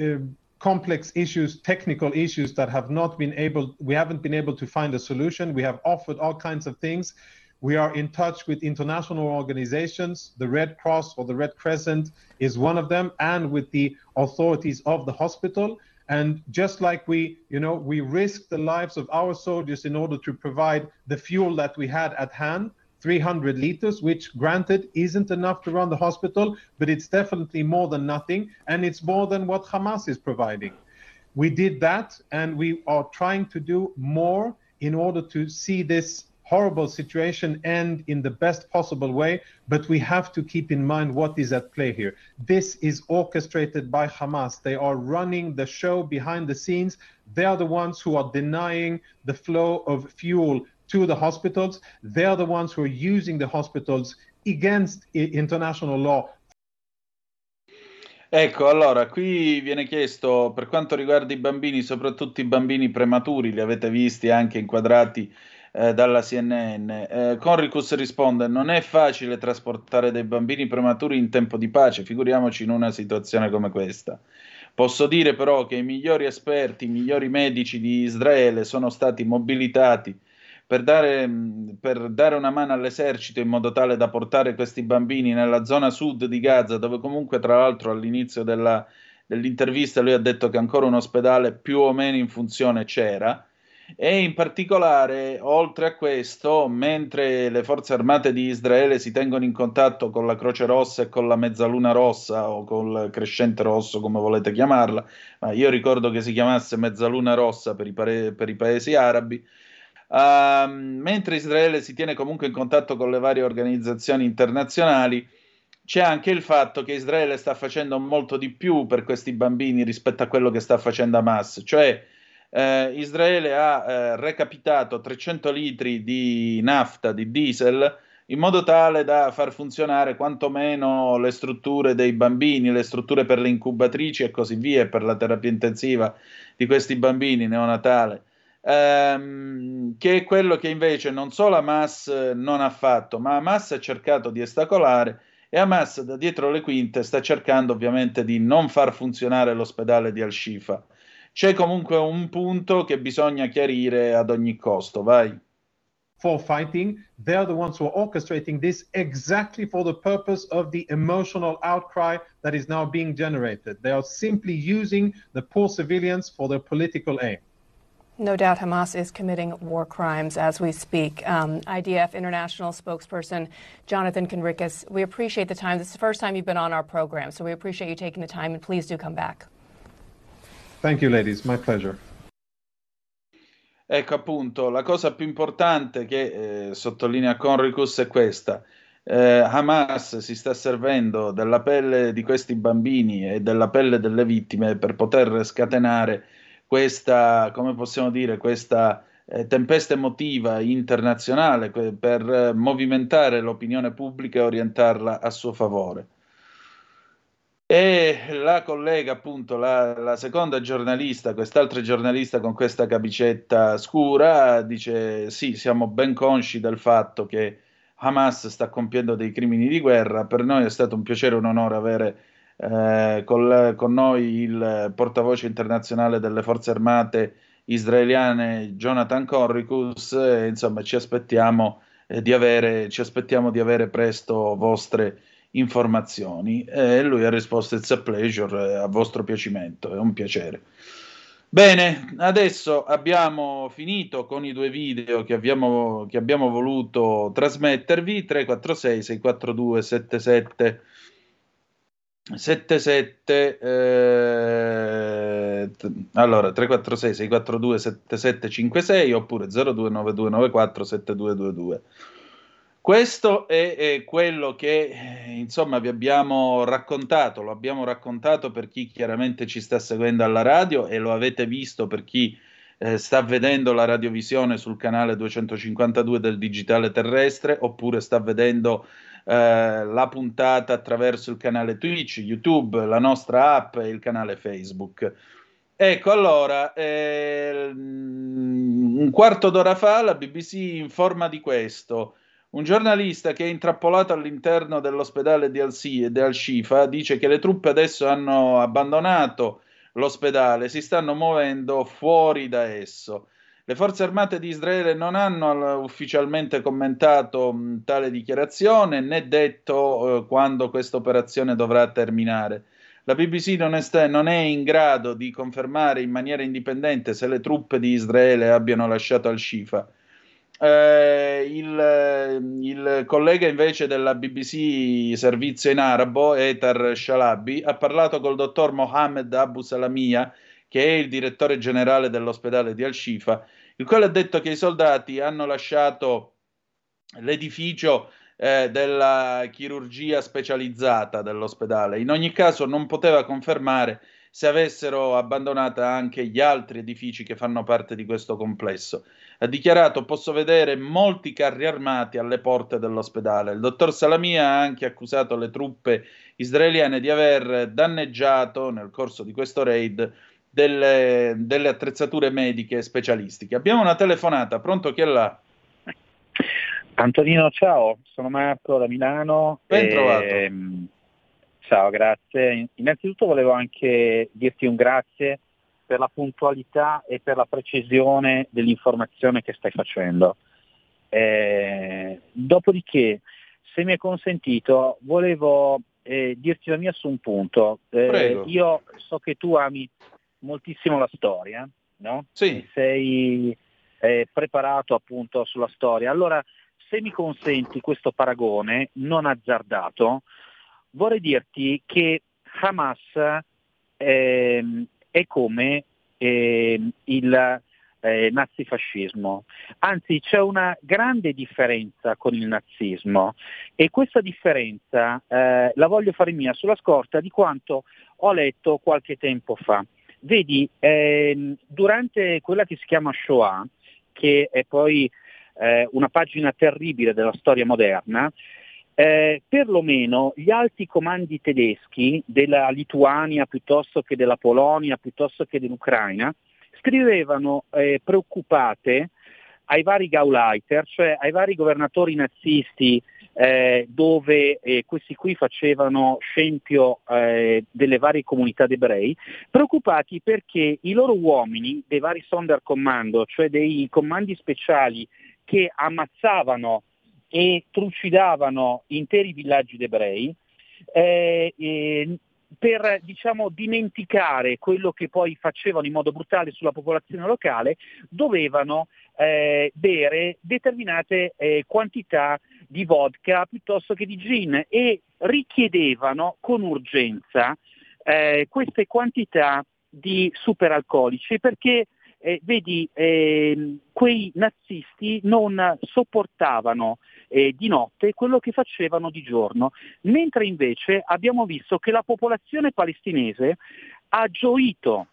uh, complex issues, technical issues that have not been able, we haven't been able to find a solution. We have offered all kinds of things. We are in touch with international organizations. The Red Cross or the Red Crescent is one of them, and with the authorities of the hospital. And just like we, you know, we risked the lives of our soldiers in order to provide the fuel that we had at hand, 300 liters, which granted isn't enough to run the hospital, but it's definitely more than nothing. And it's more than what Hamas is providing. We did that, and we are trying to do more in order to see this horrible situation end in the best possible way, but we have to keep in mind what is at play here. This is orchestrated by Hamas. They are running the show behind the scenes. They are the ones who are denying the flow of fuel to the hospitals. They are the ones who are using the hospitals against international law Ecco, allora, qui viene chiesto per quanto riguarda i bambini, soprattutto i bambini prematuri, li avete visti anche inquadrati eh, dalla CNN. Eh, Conricus risponde: Non è facile trasportare dei bambini prematuri in tempo di pace, figuriamoci in una situazione come questa. Posso dire però che i migliori esperti, i migliori medici di Israele sono stati mobilitati per dare, mh, per dare una mano all'esercito in modo tale da portare questi bambini nella zona sud di Gaza, dove comunque tra l'altro all'inizio della- dell'intervista lui ha detto che ancora un ospedale più o meno in funzione c'era. E in particolare, oltre a questo, mentre le forze armate di Israele si tengono in contatto con la Croce Rossa e con la Mezzaluna Rossa o col Crescente Rosso, come volete chiamarla, ma io ricordo che si chiamasse Mezzaluna Rossa per i, pare- per i paesi arabi, Ehm, mentre Israele si tiene comunque in contatto con le varie organizzazioni internazionali, c'è anche il fatto che Israele sta facendo molto di più per questi bambini rispetto a quello che sta facendo Hamas, cioè eh, Israele ha eh, recapitato 300 litri di nafta, di diesel, in modo tale da far funzionare quantomeno le strutture dei bambini, le strutture per le incubatrici e così via, per la terapia intensiva di questi bambini neonatale ehm, che è quello che invece non solo Hamas non ha fatto, ma Hamas ha cercato di ostacolare e Hamas da dietro le quinte sta cercando ovviamente di non far funzionare l'ospedale di Al-Shifa. C'è comunque un punto che bisogna chiarire ad ogni costo, vai. for fighting. They're the ones who are orchestrating this exactly for the purpose of the emotional outcry that is now being generated. They are simply using the poor civilians for their political aim. No doubt Hamas is committing war crimes as we speak. Um, IDF International spokesperson Jonathan Conricus, we appreciate the time. This is the first time you've been on our program, so we appreciate you taking the time, and please do come back. Thank you, ladies. My pleasure. Ecco appunto, la cosa più importante che eh, sottolinea Conricus è questa. Eh, Hamas si sta servendo della pelle di questi bambini e della pelle delle vittime per poter scatenare questa, come possiamo dire, questa eh, tempesta emotiva internazionale per eh, movimentare l'opinione pubblica e orientarla a suo favore. E la collega, appunto, la, la, seconda giornalista, quest'altra giornalista con questa camicetta scura, dice: Sì, siamo ben consci del fatto che Hamas sta compiendo dei crimini di guerra. Per noi è stato un piacere e un onore avere eh, con, con, noi il portavoce internazionale delle forze armate israeliane, Jonathan Corricus. E, insomma, ci aspettiamo, eh, di avere, ci aspettiamo di avere presto vostre informazioni e lui ha risposto it's a pleasure, a vostro piacimento, è un piacere. Bene, adesso abbiamo finito con i due video che abbiamo, che abbiamo voluto trasmettervi 346 642 77 77 eh, allora 346 642 7756 oppure 029294 7222 questo è, è, quello che eh, insomma vi abbiamo raccontato, lo abbiamo raccontato per chi chiaramente ci sta seguendo alla radio e lo avete visto per chi eh, sta vedendo la radiovisione sul canale 252 del digitale terrestre oppure sta vedendo eh, la puntata attraverso il canale Twitch, YouTube, la nostra app e il canale Facebook. Ecco, allora, eh, un quarto d'ora fa la BBC informa di questo. Un giornalista che è intrappolato all'interno dell'ospedale di Al-Shifa dice che le truppe adesso hanno abbandonato l'ospedale, si stanno muovendo fuori da esso. Le forze armate di Israele non hanno ufficialmente commentato tale dichiarazione né detto eh, quando questa operazione dovrà terminare. La BBC non è, sta- non è, in grado di confermare in maniera indipendente se le truppe di Israele abbiano lasciato Al-Shifa. Eh, il, il, collega invece della BBC servizio in arabo, Etar Shalabi, ha parlato col dottor Mohammed Abu Salamia, che è il direttore generale dell'ospedale di Al-Shifa, il quale ha detto che i soldati hanno lasciato l'edificio eh, della chirurgia specializzata dell'ospedale. In ogni caso non poteva confermare se avessero abbandonato anche gli altri edifici che fanno parte di questo complesso ha dichiarato posso vedere molti carri armati alle porte dell'ospedale. Il dottor Salamia ha anche accusato le truppe israeliane di aver danneggiato nel corso di questo raid delle, delle attrezzature mediche specialistiche. Abbiamo una telefonata, pronto chi è là? Antonino, ciao, sono Marco da Milano. Ben trovato. E, ciao, grazie. Innanzitutto volevo anche dirti un grazie per la puntualità e per la precisione dell'informazione che stai facendo. Eh, dopodiché, se mi è consentito, volevo eh, dirti la mia su un punto. Eh, io so che tu ami moltissimo la storia, no? Sì. sei eh, preparato appunto sulla storia. Allora, se mi consenti questo paragone non azzardato, vorrei dirti che Hamas eh, è come eh, il eh, nazifascismo. Anzi, c'è una grande differenza con il nazismo e questa differenza eh, la voglio fare mia sulla scorta di quanto ho letto qualche tempo fa. Vedi, ehm, durante quella che si chiama Shoah, che è poi eh, una pagina terribile della storia moderna, eh, perlomeno gli alti comandi tedeschi della Lituania piuttosto che della Polonia, piuttosto che dell'Ucraina, scrivevano eh, preoccupate ai vari Gauleiter, cioè ai vari governatori nazisti eh, dove eh, questi qui facevano scempio eh, delle varie comunità ebrei, preoccupati perché i loro uomini dei vari Sonderkommando, cioè dei comandi speciali che ammazzavano e trucidavano interi villaggi ebrei, eh, eh, per diciamo, dimenticare quello che poi facevano in modo brutale sulla popolazione locale, dovevano eh, bere determinate eh, quantità di vodka piuttosto che di gin e richiedevano con urgenza eh, queste quantità di superalcolici perché eh, vedi, eh, quei nazisti non sopportavano eh, di notte quello che facevano di giorno, mentre invece abbiamo visto che la popolazione palestinese ha gioito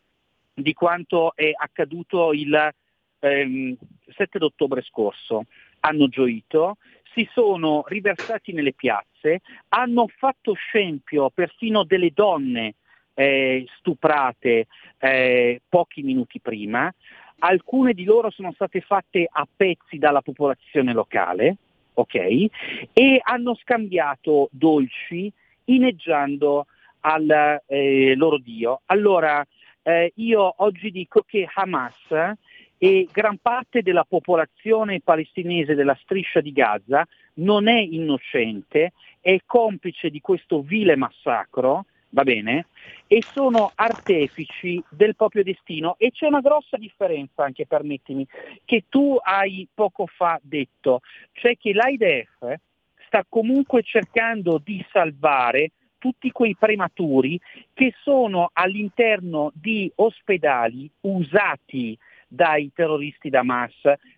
di quanto è accaduto il ehm, 7 ottobre scorso. Hanno gioito, si sono riversati nelle piazze, hanno fatto scempio persino delle donne eh, stuprate eh, pochi minuti prima, alcune di loro sono state fatte a pezzi dalla popolazione locale, ok? E hanno scambiato dolci inneggiando al eh, loro Dio. Allora, eh, io oggi dico che Hamas e gran parte della popolazione palestinese della striscia di Gaza non è innocente, è complice di questo vile massacro, va bene? E sono artefici del proprio destino. E c'è una grossa differenza, anche permettimi, che tu hai poco fa detto, cioè che l'AIDF sta comunque cercando di salvare tutti quei prematuri che sono all'interno di ospedali usati dai terroristi d'Hamas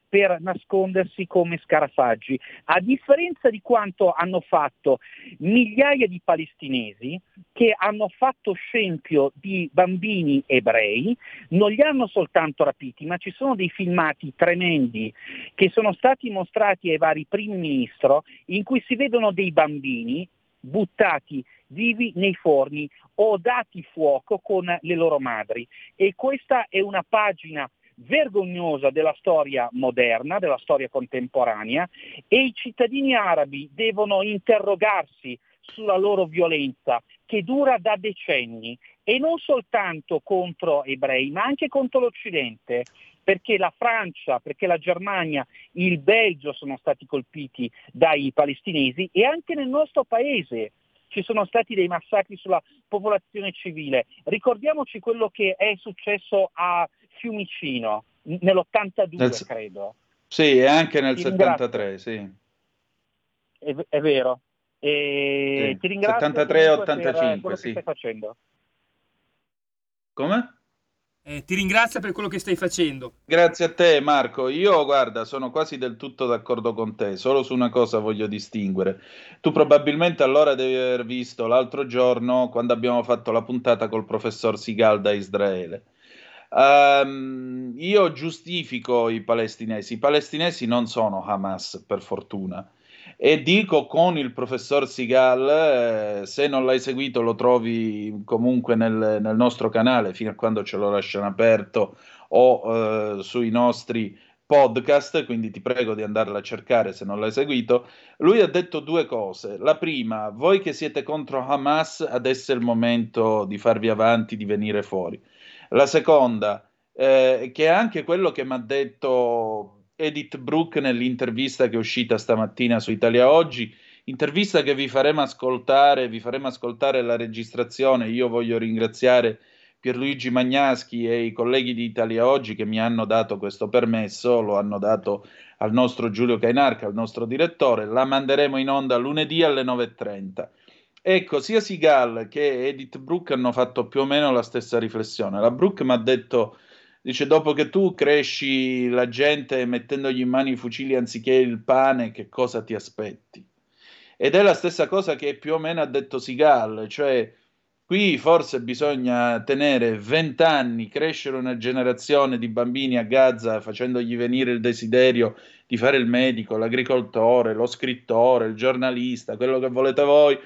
per nascondersi come scarafaggi, a differenza di quanto hanno fatto migliaia di palestinesi che hanno fatto scempio di bambini ebrei, non li hanno soltanto rapiti, ma ci sono dei filmati tremendi che sono stati mostrati ai vari primi ministro in cui si vedono dei bambini buttati vivi nei forni o dati fuoco con le loro madri. E questa è una pagina vergognosa della storia moderna, della storia contemporanea e i cittadini arabi devono interrogarsi sulla loro violenza che dura da decenni e non soltanto contro ebrei ma anche contro l'Occidente perché la Francia, perché la Germania, il Belgio sono stati colpiti dai palestinesi e anche nel nostro paese ci sono stati dei massacri sulla popolazione civile. Ricordiamoci quello che è successo a Fiumicino nell'82, nel... credo. Sì, e anche nel ti 73, sì. È, è vero. E sì. Ti ringrazio 73 e 85, sì. stai facendo. Come? Eh, ti ringrazio per quello che stai facendo. Grazie a te Marco. Io guarda, sono quasi del tutto d'accordo con te, solo su una cosa voglio distinguere. Tu probabilmente allora devi aver visto l'altro giorno quando abbiamo fatto la puntata col professor Sigal da Israele. Um, io giustifico i palestinesi. I palestinesi non sono Hamas, per fortuna. E dico con il professor Sigal, eh, se non l'hai seguito lo trovi comunque nel, nel, nostro canale fino a quando ce lo lasciano aperto o eh, sui nostri podcast, quindi ti prego di andarla a cercare se non l'hai seguito. Lui ha detto due cose. La prima, voi che siete contro Hamas, adesso è il momento di farvi avanti, di venire fuori. La seconda, eh, che è anche quello che mi ha detto Edith Brooke nell'intervista che è uscita stamattina su Italia Oggi, intervista che vi faremo ascoltare, vi faremo ascoltare la registrazione. Io voglio ringraziare Pierluigi Magnaschi e i colleghi di Italia Oggi che mi hanno dato questo permesso, lo hanno dato al nostro Giulio Cainarca, al nostro direttore, la manderemo in onda lunedì alle 9.30. Ecco, sia Sigal che Edith Brooke hanno fatto più o meno la stessa riflessione. La Brooke mi ha detto, dice, dopo che tu cresci la gente mettendogli in mano i fucili anziché il pane, che cosa ti aspetti? Ed è la stessa cosa che più o meno ha detto Sigal, cioè qui forse bisogna tenere vent'anni, crescere una generazione di bambini a Gaza facendogli venire il desiderio di fare il medico, l'agricoltore, lo scrittore, il giornalista, quello che volete voi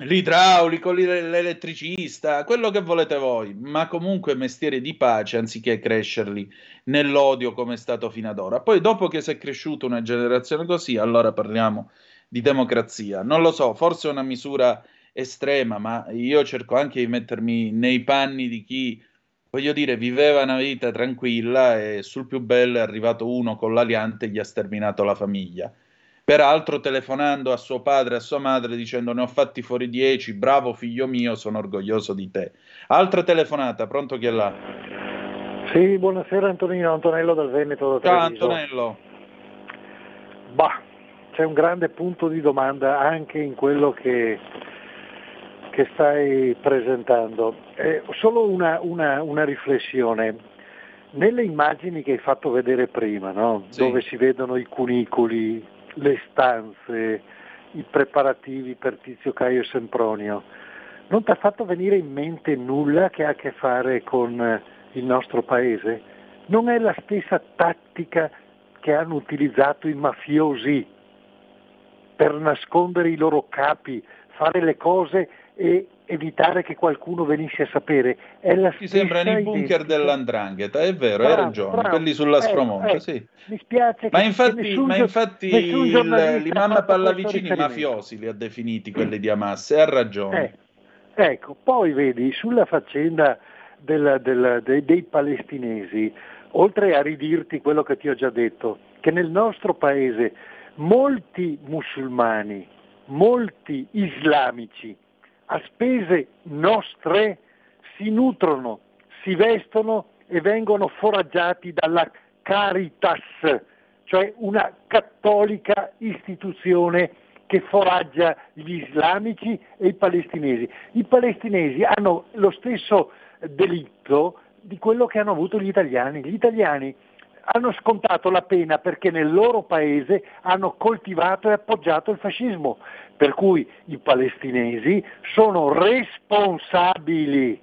l'idraulico, l'i- l'elettricista, quello che volete voi, ma comunque mestieri di pace anziché crescerli nell'odio come è stato fino ad ora. Poi dopo che si è cresciuta una generazione così, allora parliamo di democrazia. Non lo so, forse è una misura estrema, ma io cerco anche di mettermi nei panni di chi, voglio dire, viveva una vita tranquilla e sul più bello è arrivato uno con l'aliante e gli ha sterminato la famiglia. Peraltro telefonando a suo padre e a sua madre dicendo ne ho fatti fuori dieci, bravo figlio mio, sono orgoglioso di te. Altra telefonata, pronto chi è là? Sì, buonasera Antonino, Antonello dal Veneto. Da Ciao Treviso. Antonello. Bah, c'è un grande punto di domanda anche in quello che, che stai presentando. Eh, solo una, una- una riflessione. Nelle immagini che hai fatto vedere prima, no? Sì. dove si vedono i cunicoli, le stanze, i preparativi per Tizio Caio e Sempronio, non ti ha fatto venire in mente nulla che ha a che fare con eh, il nostro paese? Non è la stessa tattica che hanno utilizzato i mafiosi per nascondere i loro capi, fare le cose e evitare che qualcuno venisse a sapere. È la stessa sembrano i bunker dell'andrangheta, è vero, hai Bravo, ragione, bravo. quelli sulla Spromonte, ecco. sì. Mi spiace Ma infatti, nessun ma infatti il- l'imam Pallavicini mafiosi li ha definiti quelli di Hamas, e ha ragione. Eh, ecco, poi vedi sulla faccenda del- del- dei, dei palestinesi, oltre a ridirti quello che ti ho già detto, che nel nostro paese molti musulmani, molti islamici, a spese nostre, si nutrono, si vestono e vengono foraggiati dalla Caritas, cioè una cattolica istituzione che foraggia gli islamici e i palestinesi. I palestinesi hanno lo stesso delitto di quello che hanno avuto gli italiani. Gli italiani hanno scontato la pena perché nel loro paese hanno coltivato e appoggiato il fascismo, per cui i palestinesi sono responsabili.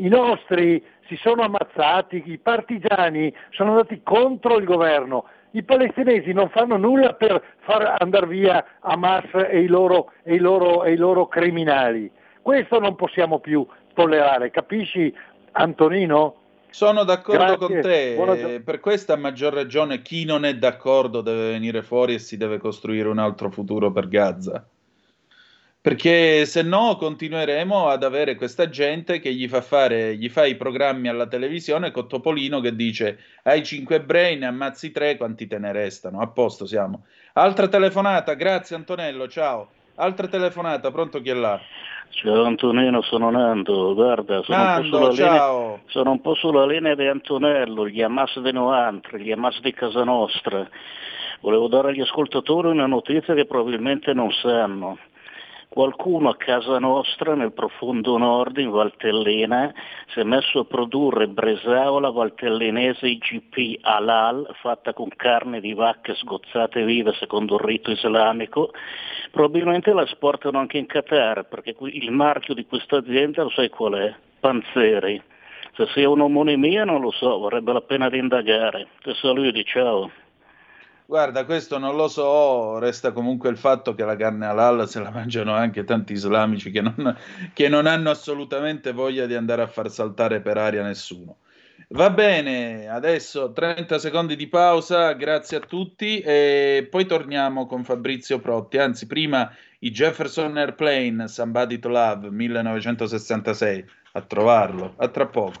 I nostri si sono ammazzati, i partigiani sono andati contro il governo, i palestinesi non fanno nulla per far andare via Hamas e i loro, e i loro, e i loro criminali. Questo non possiamo più tollerare, capisci Antonino? Sono d'accordo Grazie, con te, per questa maggior ragione chi non è d'accordo deve venire fuori e si deve costruire un altro futuro per Gaza. Perché se no continueremo ad avere questa gente che gli fa fare, gli fa i programmi alla televisione con Topolino che dice hai 5 ebrei, ne ammazzi 3, quanti te ne restano? A posto siamo. Altra telefonata, grazie Antonello, ciao. Altra telefonata, pronto chi è là? Ciao Antonino, sono Nando, guarda, sono, un, po Nando, sulla linea, sono un po' sulla linea di Antonello, gli Hamas di Noantre, gli Hamas di Casa Nostra. Volevo dare agli ascoltatori una notizia che probabilmente non sanno. Qualcuno a casa nostra, nel profondo nord, in Valtellina, si è messo a produrre bresaola valtellinese IGP halal, fatta con carne di vacche sgozzate vive secondo il rito islamico. Probabilmente la esportano anche in Qatar, perché il marchio di questa azienda lo sai qual è? Panzeri. Se sia un'omonimia non lo so, varrebbe la pena di indagare. Ti saluti, ciao. Guarda, questo non lo so, resta comunque il fatto che la carne halal se la mangiano anche tanti islamici che non, che non hanno assolutamente voglia di andare a far saltare per aria nessuno. Va bene, adesso 30 secondi di pausa, grazie a tutti e poi torniamo con Fabrizio Protti, anzi prima i Jefferson Airplane, Somebody to Love, 1966, a trovarlo, a tra poco.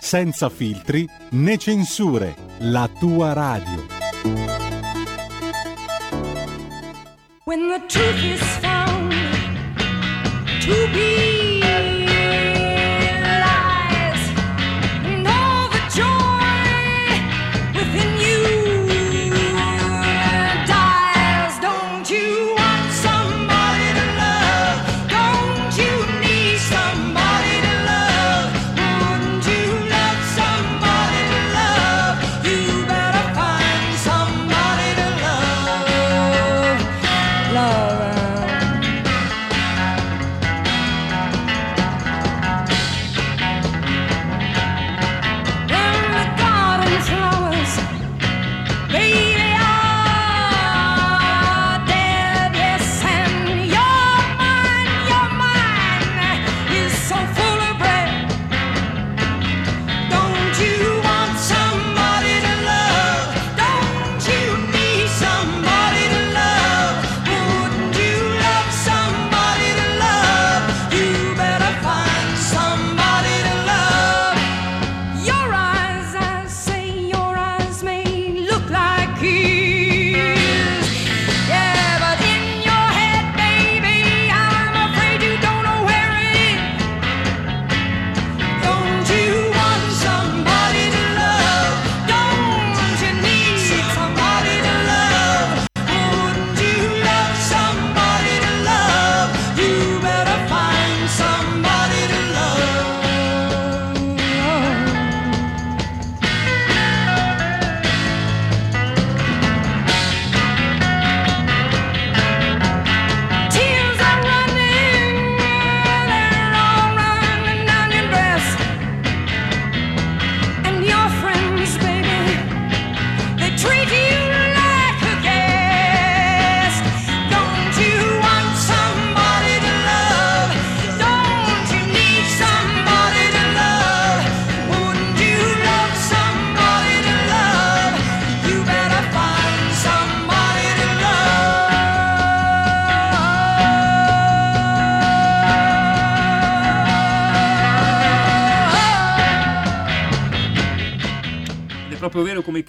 senza filtri né censure, la tua radio. When the truth is found to be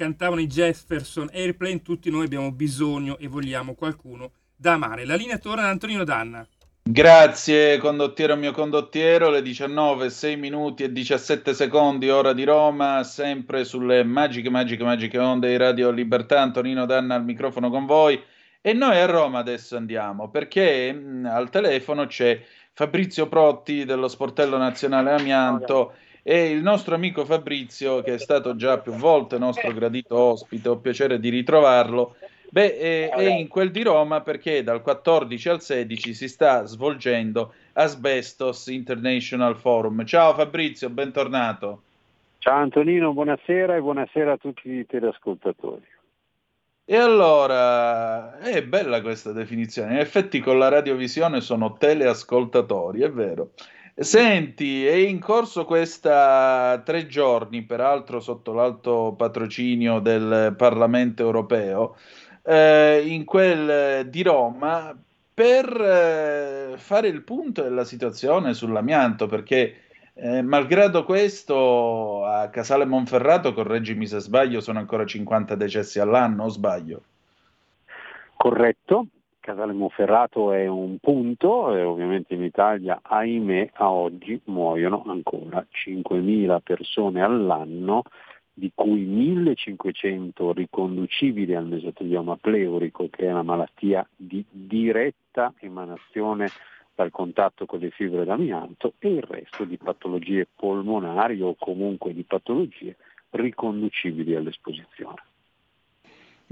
cantavano i Jefferson Airplane, tutti noi abbiamo bisogno e vogliamo qualcuno da amare. La linea torna ad Antonino Danna. Grazie condottiero mio condottiero, le 19, 6 minuti e 17 secondi, ora di Roma, sempre sulle magiche, magiche, magiche onde di Radio Libertà, Antonino Danna al microfono con voi e noi a Roma adesso andiamo perché mh, al telefono c'è Fabrizio Protti dello Sportello Nazionale Amianto e il nostro amico Fabrizio che è stato già più volte nostro gradito ospite, ho piacere di ritrovarlo. Beh, è, è in quel di Roma perché dal 14 al 16 si sta svolgendo Asbestos International Forum. Ciao Fabrizio, bentornato. Ciao Antonino, buonasera e buonasera a tutti i teleascoltatori. E allora, è bella questa definizione. In effetti con la radiovisione sono teleascoltatori, è vero. Senti, è in corso questa tre giorni, peraltro sotto l'alto patrocinio del Parlamento europeo, eh, in quel di Roma, per eh, fare il punto della situazione sull'amianto, perché eh, malgrado questo a Casale Monferrato, correggimi se sbaglio, sono ancora 50 decessi all'anno, o sbaglio? Corretto, Casale Monferrato è un punto e ovviamente in Italia, ahimè, a oggi muoiono ancora 5.000 persone all'anno, di cui 1.500 riconducibili al mesotelioma pleurico, che è una malattia di diretta emanazione dal contatto con le fibre d'amianto, e il resto di patologie polmonari o comunque di patologie riconducibili all'esposizione.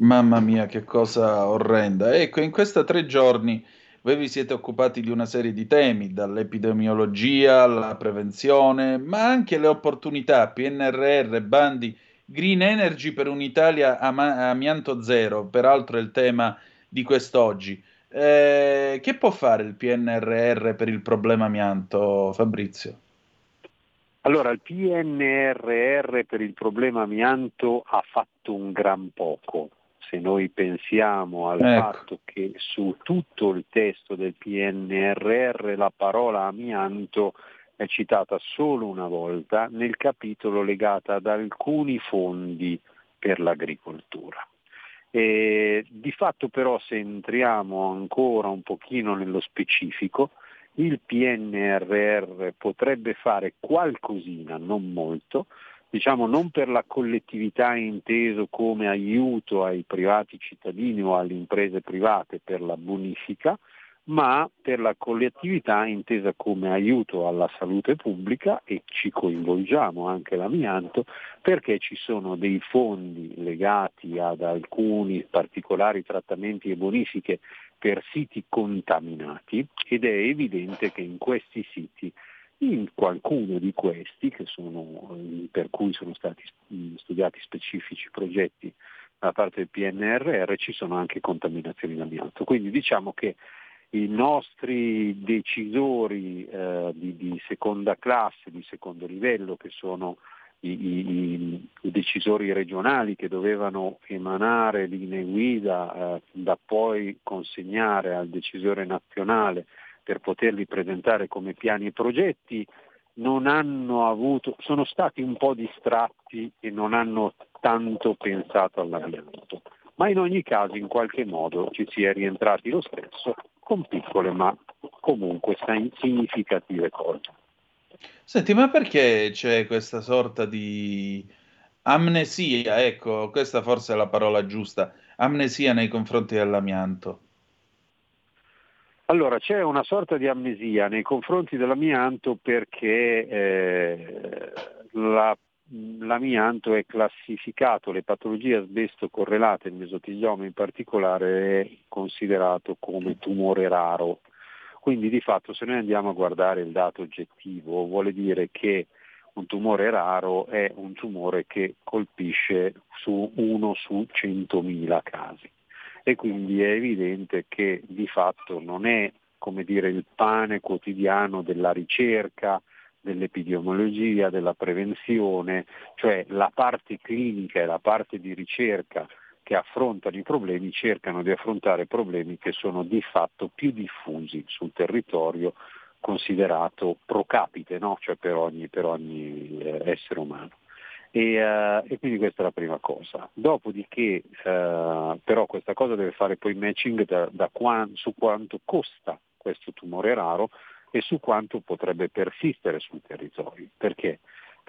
Mamma mia, che cosa orrenda. Ecco, in questi tre giorni voi vi siete occupati di una serie di temi, dall'epidemiologia alla prevenzione, ma anche le opportunità, PNRR, bandi, Green Energy per un'Italia ama- amianto zero, peraltro è il tema di quest'oggi. Eh, che può fare il PNRR per il problema amianto, Fabrizio? Allora, il PNRR per il problema amianto ha fatto un gran poco se noi pensiamo al Ecco. fatto che su tutto il testo del PNRR la parola amianto è citata solo una volta nel capitolo legato ad alcuni fondi per l'agricoltura. E di fatto però se entriamo ancora un pochino nello specifico, il PNRR potrebbe fare qualcosina, non molto, diciamo non per la collettività inteso come aiuto ai privati cittadini o alle imprese private per la bonifica, ma per la collettività intesa come aiuto alla salute pubblica e ci coinvolgiamo anche l'amianto perché ci sono dei fondi legati ad alcuni particolari trattamenti e bonifiche per siti contaminati ed è evidente che in questi siti in qualcuno di questi, sono, per cui sono stati studiati specifici progetti da parte del PNRR, ci sono anche contaminazioni d'amianto. Quindi diciamo che i nostri decisori eh, di, di, seconda classe, di secondo livello, che sono i, i, i decisori regionali che dovevano emanare linee guida eh, da poi consegnare al decisore nazionale per poterli presentare come piani e progetti, non hanno avuto, sono stati un po' distratti e non hanno tanto pensato all'amianto. Ma in ogni caso in qualche modo ci si è rientrati lo stesso con piccole ma comunque significative cose. Senti, ma perché c'è questa sorta di amnesia? Ecco, questa forse è la parola giusta, amnesia nei confronti dell'amianto. Allora, c'è una sorta di amnesia nei confronti dell'amianto perché eh, la, l'amianto è classificato, le patologie asbesto correlate, il mesotelioma in particolare, è considerato come tumore raro. Quindi di fatto se noi andiamo a guardare il dato oggettivo vuole dire che un tumore raro è un tumore che colpisce su uno su 100.000 casi e quindi è evidente che di fatto non è come dire, il pane quotidiano della ricerca, dell'epidemiologia, della prevenzione, cioè la parte clinica e la parte di ricerca che affrontano i problemi cercano di affrontare problemi che sono di fatto più diffusi sul territorio considerato pro capite, no? cioè per ogni, per ogni eh, essere umano. E, eh, e, quindi questa è la prima cosa. Dopodiché eh, però questa cosa deve fare poi matching da, da qua, su quanto costa questo tumore raro e su quanto potrebbe persistere sul territorio. Perché?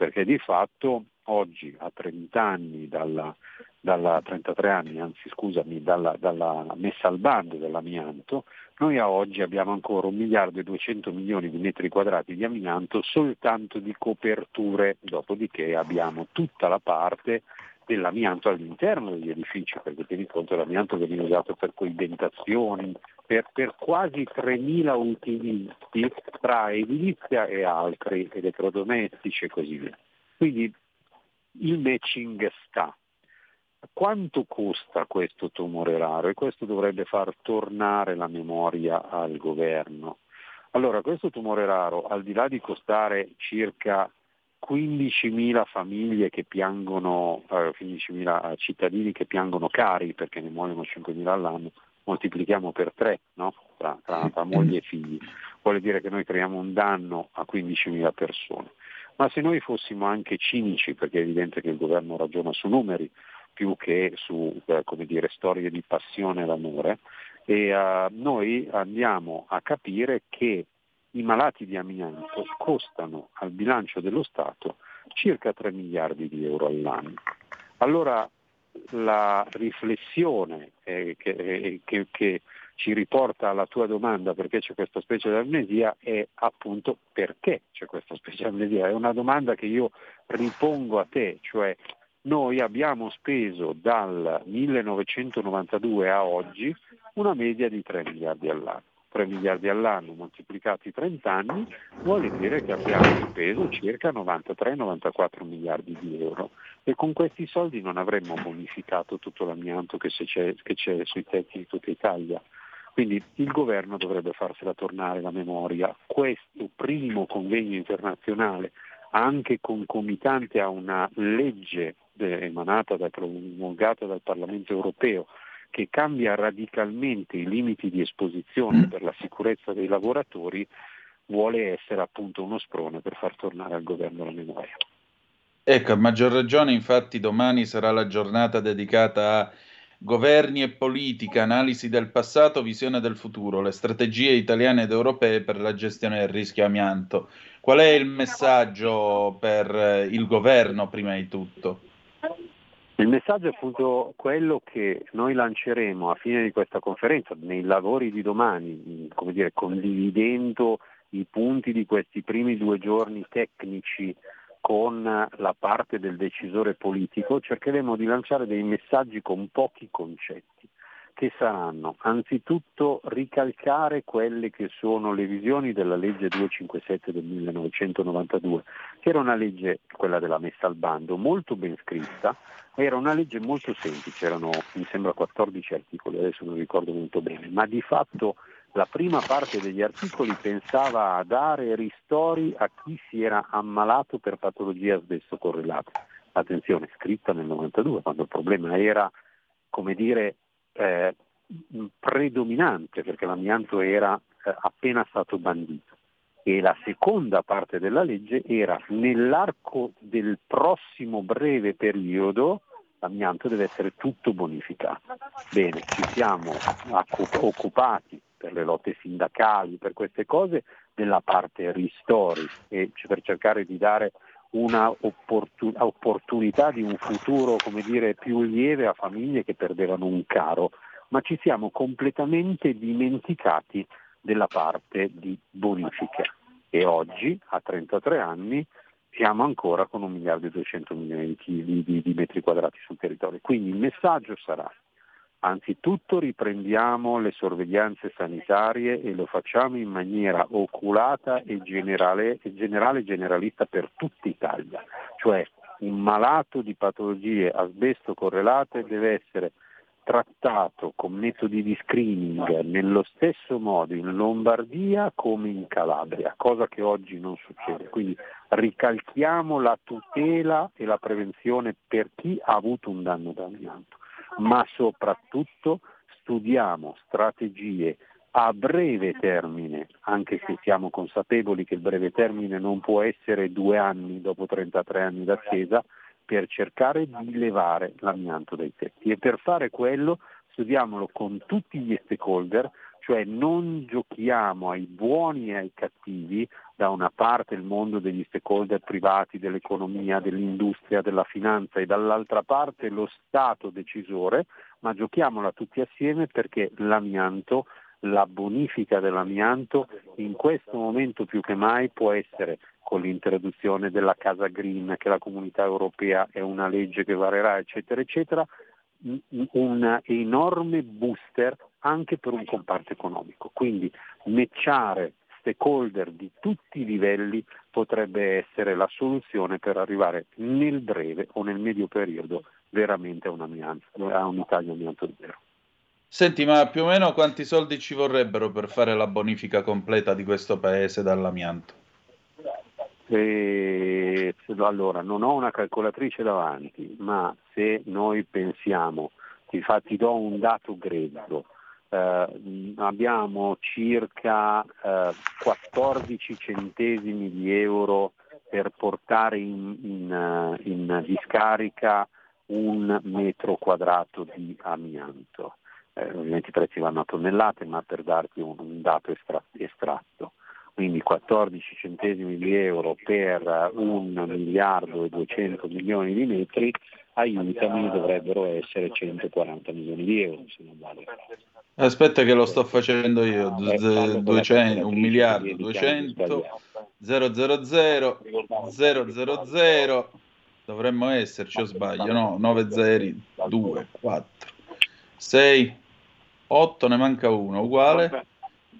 Perché di fatto oggi a 30 anni dalla, dalla 33 anni, anzi scusami, dalla, dalla, messa al bando dell'amianto, noi a oggi abbiamo ancora 1 miliardo e 200 milioni di metri quadrati di amianto soltanto di coperture, dopodiché abbiamo tutta la parte dell'amianto all'interno degli edifici, perché tieni conto l'amianto viene usato per coibentazioni, per, per quasi 3.000 utilizzi tra edilizia e altri, elettrodomestici e così via. Quindi il matching sta. Quanto costa questo tumore raro? E questo dovrebbe far tornare la memoria al governo. Allora, questo tumore raro, al di là di costare circa 15.000 famiglie che piangono, eh, 15.000 cittadini che piangono cari perché ne muoiono 5.000 all'anno, moltiplichiamo per 3 no? tra, tra, tra moglie e figli. Vuole dire che noi creiamo un danno a 15.000 persone. Ma se noi fossimo anche cinici, perché è evidente che il governo ragiona su numeri più che su eh, dire, storie di passione e d'amore, e uh, noi andiamo a capire che i malati di amianto costano al bilancio dello Stato circa 3 miliardi di euro all'anno. Allora la riflessione eh, che, che, che ci riporta alla tua domanda perché c'è questa specie di amnesia è appunto perché c'è questa specie di amnesia. È una domanda che io ripongo a te, cioè noi abbiamo speso dal 1992 a oggi una media di 3 miliardi all'anno. 3 miliardi all'anno moltiplicati 30 anni vuol dire che abbiamo speso circa 93-94 miliardi di euro e con questi soldi non avremmo bonificato tutto l'amianto che c'è, che c'è sui tetti di tutta Italia. Quindi il governo dovrebbe farsela tornare la memoria. Questo primo convegno internazionale, anche concomitante a una legge emanata, da, promulgata dal Parlamento europeo, che cambia radicalmente i limiti di esposizione per la sicurezza dei lavoratori, vuole essere appunto uno sprone per far tornare al governo la memoria. Ecco, a maggior ragione, infatti, domani sarà la giornata dedicata a Governi e politica, analisi del passato, visione del futuro, le strategie italiane ed europee per la gestione del rischio amianto. Qual è il messaggio per eh, il governo prima di tutto? Il messaggio è appunto quello che noi lanceremo a fine di questa conferenza, nei lavori di domani, come dire, condividendo i punti di questi primi due giorni tecnici con la parte del decisore politico cercheremo di lanciare dei messaggi con pochi concetti. Che saranno? Anzitutto ricalcare quelle che sono le visioni della legge 257 del 1992, che era una legge, quella della messa al bando, molto ben scritta, era una legge molto semplice, erano mi sembra 14 articoli, adesso non ricordo molto bene, ma di fatto la prima parte degli articoli pensava a dare ristori a chi si era ammalato per patologie asbesto correlate. Attenzione, scritta nel 92, quando il problema era, come dire, eh, predominante, perché l'amianto era eh, appena stato bandito. E la seconda parte della legge era nell'arco del prossimo breve periodo l'amianto deve essere tutto bonificato. Bene, ci siamo occupati per le lotte sindacali, per queste cose, della parte ristori e per cercare di dare una opportunità di un futuro dire, più lieve a famiglie che perdevano un caro, ma ci siamo completamente dimenticati della parte di bonifica e oggi, a 33 anni, siamo ancora con 1 miliardo e 200 milioni di, di, di metri quadrati sul territorio. Quindi il messaggio sarà Anzitutto riprendiamo le sorveglianze sanitarie e lo facciamo in maniera oculata e generale e generale generalista per tutta Italia, cioè un malato di patologie asbesto correlate deve essere trattato con metodi di screening nello stesso modo in Lombardia come in Calabria, cosa che oggi non succede. Quindi ricalchiamo la tutela e la prevenzione per chi ha avuto un danno da amianto ma soprattutto studiamo strategie a breve termine, anche se siamo consapevoli che il breve termine non può essere due anni dopo 33 anni d'attesa, per cercare di levare l'amianto dai tetti. E per fare quello studiamolo con tutti gli stakeholder, cioè non giochiamo ai buoni e ai cattivi, da una parte il mondo degli stakeholder privati, dell'economia, dell'industria, della finanza e dall'altra parte lo Stato decisore, ma giochiamola tutti assieme perché l'amianto, la bonifica dell'amianto in questo momento più che mai può essere con l'introduzione della casa green che la comunità europea è una legge che varerà eccetera eccetera, un enorme booster anche per un comparto economico. Quindi matchare stakeholder di tutti i livelli potrebbe essere la soluzione per arrivare nel breve o nel medio periodo veramente a, a un'Italia amianto zero. Senti, ma più o meno quanti soldi ci vorrebbero per fare la bonifica completa di questo paese dall'amianto? E, allora, non ho una calcolatrice davanti, ma se noi pensiamo, infatti do un dato grezzo, eh, abbiamo circa eh, 14 centesimi di euro per portare in, in, eh, in discarica un metro quadrato di amianto. Eh, ovviamente i prezzi vanno a tonnellate, ma per darti un, un dato estra- estratto quindi 14 centesimi di euro per un miliardo e 200 milioni di metri, aiutami dovrebbero essere 140 milioni di euro. Se non vale. Aspetta che lo sto facendo io, eh, 200, 1 miliardo 200, 000, 000, dovremmo esserci o sbaglio, no, 9 zeri, 2, 4, 6, 8, ne manca uno, uguale.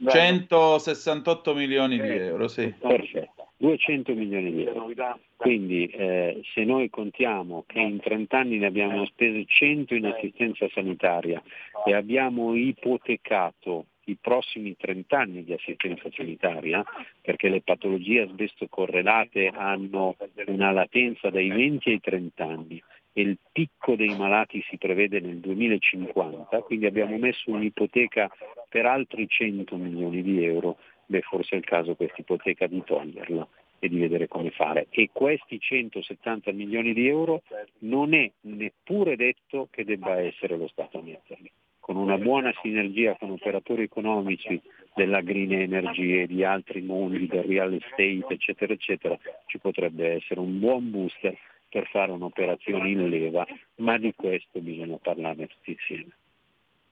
168 milioni di euro, sì. Perfetto, 200 milioni di euro. Quindi eh, se noi contiamo che in 30 anni ne abbiamo spese 100 in assistenza sanitaria e abbiamo ipotecato i prossimi 30 anni di assistenza sanitaria, perché le patologie asbesto correlate hanno una latenza dai 20 ai 30 anni e il picco dei malati si prevede nel 2050, quindi abbiamo messo un'ipoteca per altri 100 milioni di euro, beh forse è il caso questa ipoteca di toglierla e di vedere come fare. E questi 170 milioni di euro non è neppure detto che debba essere lo Stato a metterli. Con una buona sinergia con operatori economici della green energy e di altri mondi, del real estate, eccetera, eccetera, ci potrebbe essere un buon booster per fare un'operazione in leva, ma di questo bisogna parlarne tutti insieme.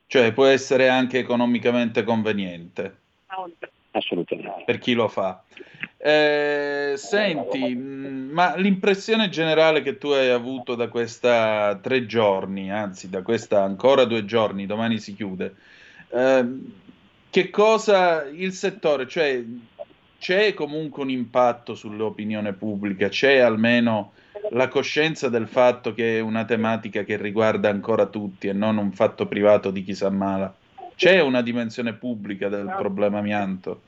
Cioè può essere anche economicamente conveniente. Assolutamente. Per chi lo fa. Eh, senti, ma l'impressione generale che tu hai avuto da questa tre giorni, anzi da questa ancora due giorni, domani si chiude, eh, che cosa il settore, cioè c'è comunque un impatto sull'opinione pubblica, c'è almeno la coscienza del fatto che è una tematica che riguarda ancora tutti e non un fatto privato di chi sa mala. C'è una dimensione pubblica del problema amianto?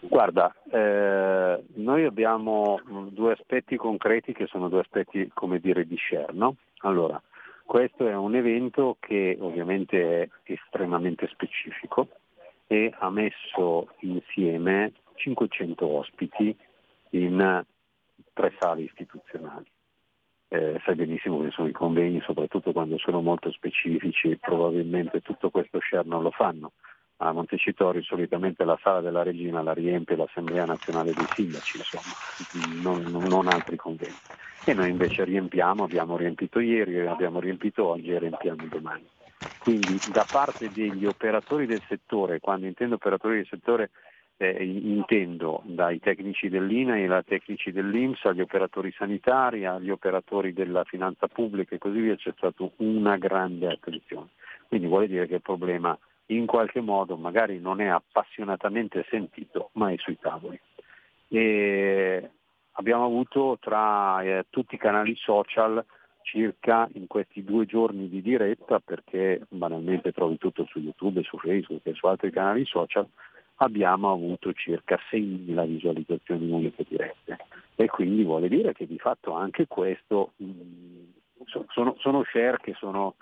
Guarda, eh, noi abbiamo due aspetti concreti che sono due aspetti, come dire, di share. No? Allora, questo è un evento che ovviamente è estremamente specifico e ha messo insieme 500 ospiti in tre sale istituzionali. Eh, sai benissimo che sono i convegni, soprattutto quando sono molto specifici, probabilmente tutto questo share non lo fanno. A Montecitorio solitamente la sala della regina la riempie l'Assemblea nazionale dei sindaci, insomma, non, non altri convegni. E noi invece riempiamo, abbiamo riempito ieri, abbiamo riempito oggi e riempiamo domani. Quindi da parte degli operatori del settore, quando intendo operatori del settore eh, intendo dai tecnici dell'INAI ai tecnici dell'Inps agli operatori sanitari, agli operatori della finanza pubblica e così via c'è stata una grande attenzione. Quindi vuole dire che il problema in qualche modo magari non è appassionatamente sentito, ma è sui tavoli. E abbiamo avuto tra eh, tutti i canali social circa in questi due giorni di diretta, perché banalmente trovi tutto su YouTube, su Facebook e su altri canali social, abbiamo avuto circa 6.000 visualizzazioni uniche dirette e quindi vuole dire che di fatto anche questo mm, sono, sono, share che sono,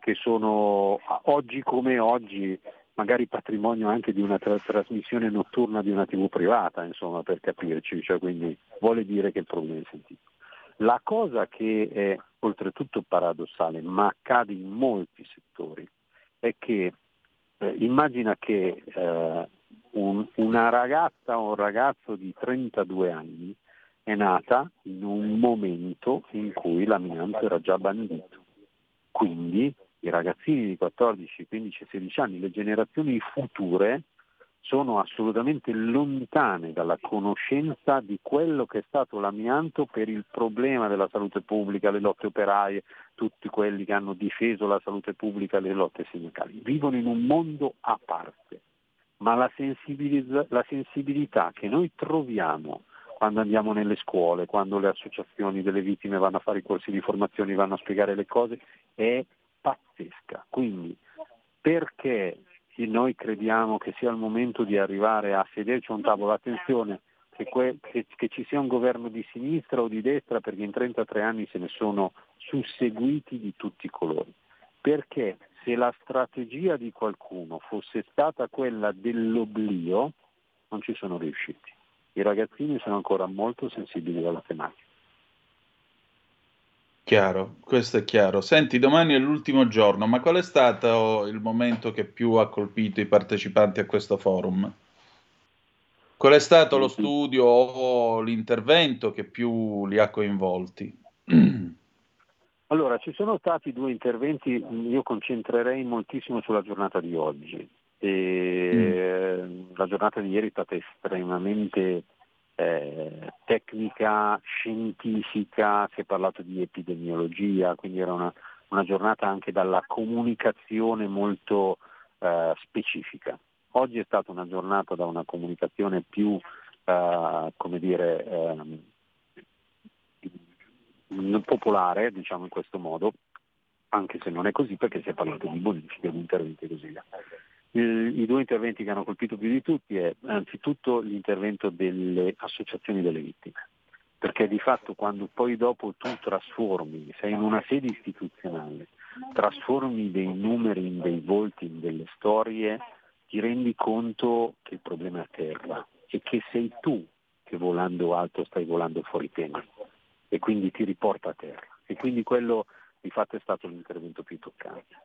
che sono oggi come oggi magari patrimonio anche di una tra- trasmissione notturna di una tv privata, insomma, per capirci, cioè, quindi vuole dire che il problema è sentito. La cosa che è oltretutto paradossale, ma accade in molti settori, è che eh, immagina che eh, un, una ragazza o un ragazzo di 32 anni è nata in un momento in cui l'amianto era già bandito. Quindi i ragazzini di 14, 15, 16 anni, le generazioni future, sono assolutamente lontane dalla conoscenza di quello che è stato l'amianto per il problema della salute pubblica, le lotte operaie, tutti quelli che hanno difeso la salute pubblica, le lotte sindacali. Vivono in un mondo a parte, ma la, la sensibilità che noi troviamo quando andiamo nelle scuole, quando le associazioni delle vittime vanno a fare i corsi di formazione, vanno a spiegare le cose, è pazzesca. Quindi perché noi crediamo che sia il momento di arrivare a sederci a un tavolo, attenzione, che, que- che, che, ci sia un governo di sinistra o di destra, perché in 33 anni se ne sono susseguiti di tutti i colori. Perché se la strategia di qualcuno fosse stata quella dell'oblio, non ci sono riusciti. I ragazzini sono ancora molto sensibili alla tematica. Chiaro, questo è chiaro. Senti, domani è l'ultimo giorno, ma qual è stato il momento che più ha colpito i partecipanti a questo forum? Qual è stato lo studio o l'intervento che più li ha coinvolti? <clears throat> Allora, ci sono stati due interventi, io concentrerei moltissimo sulla giornata di oggi. E mm. La giornata di ieri è stata estremamente eh, tecnica, scientifica, si è parlato di epidemiologia, quindi era una, una giornata anche dalla comunicazione molto eh, specifica. Oggi è stata una giornata da una comunicazione più, eh, come dire, ehm, popolare, diciamo in questo modo, anche se non è così perché si è parlato di bonifiche, di interventi e così via. I due interventi che hanno colpito più di tutti è anzitutto l'intervento delle associazioni delle vittime, perché di fatto quando poi dopo tu trasformi, sei in una sede istituzionale, trasformi dei numeri in dei volti, in delle storie, ti rendi conto che il problema è a terra e che sei tu che volando alto stai volando fuori tema e quindi ti riporta a terra. E quindi quello di fatto è stato l'intervento più toccante.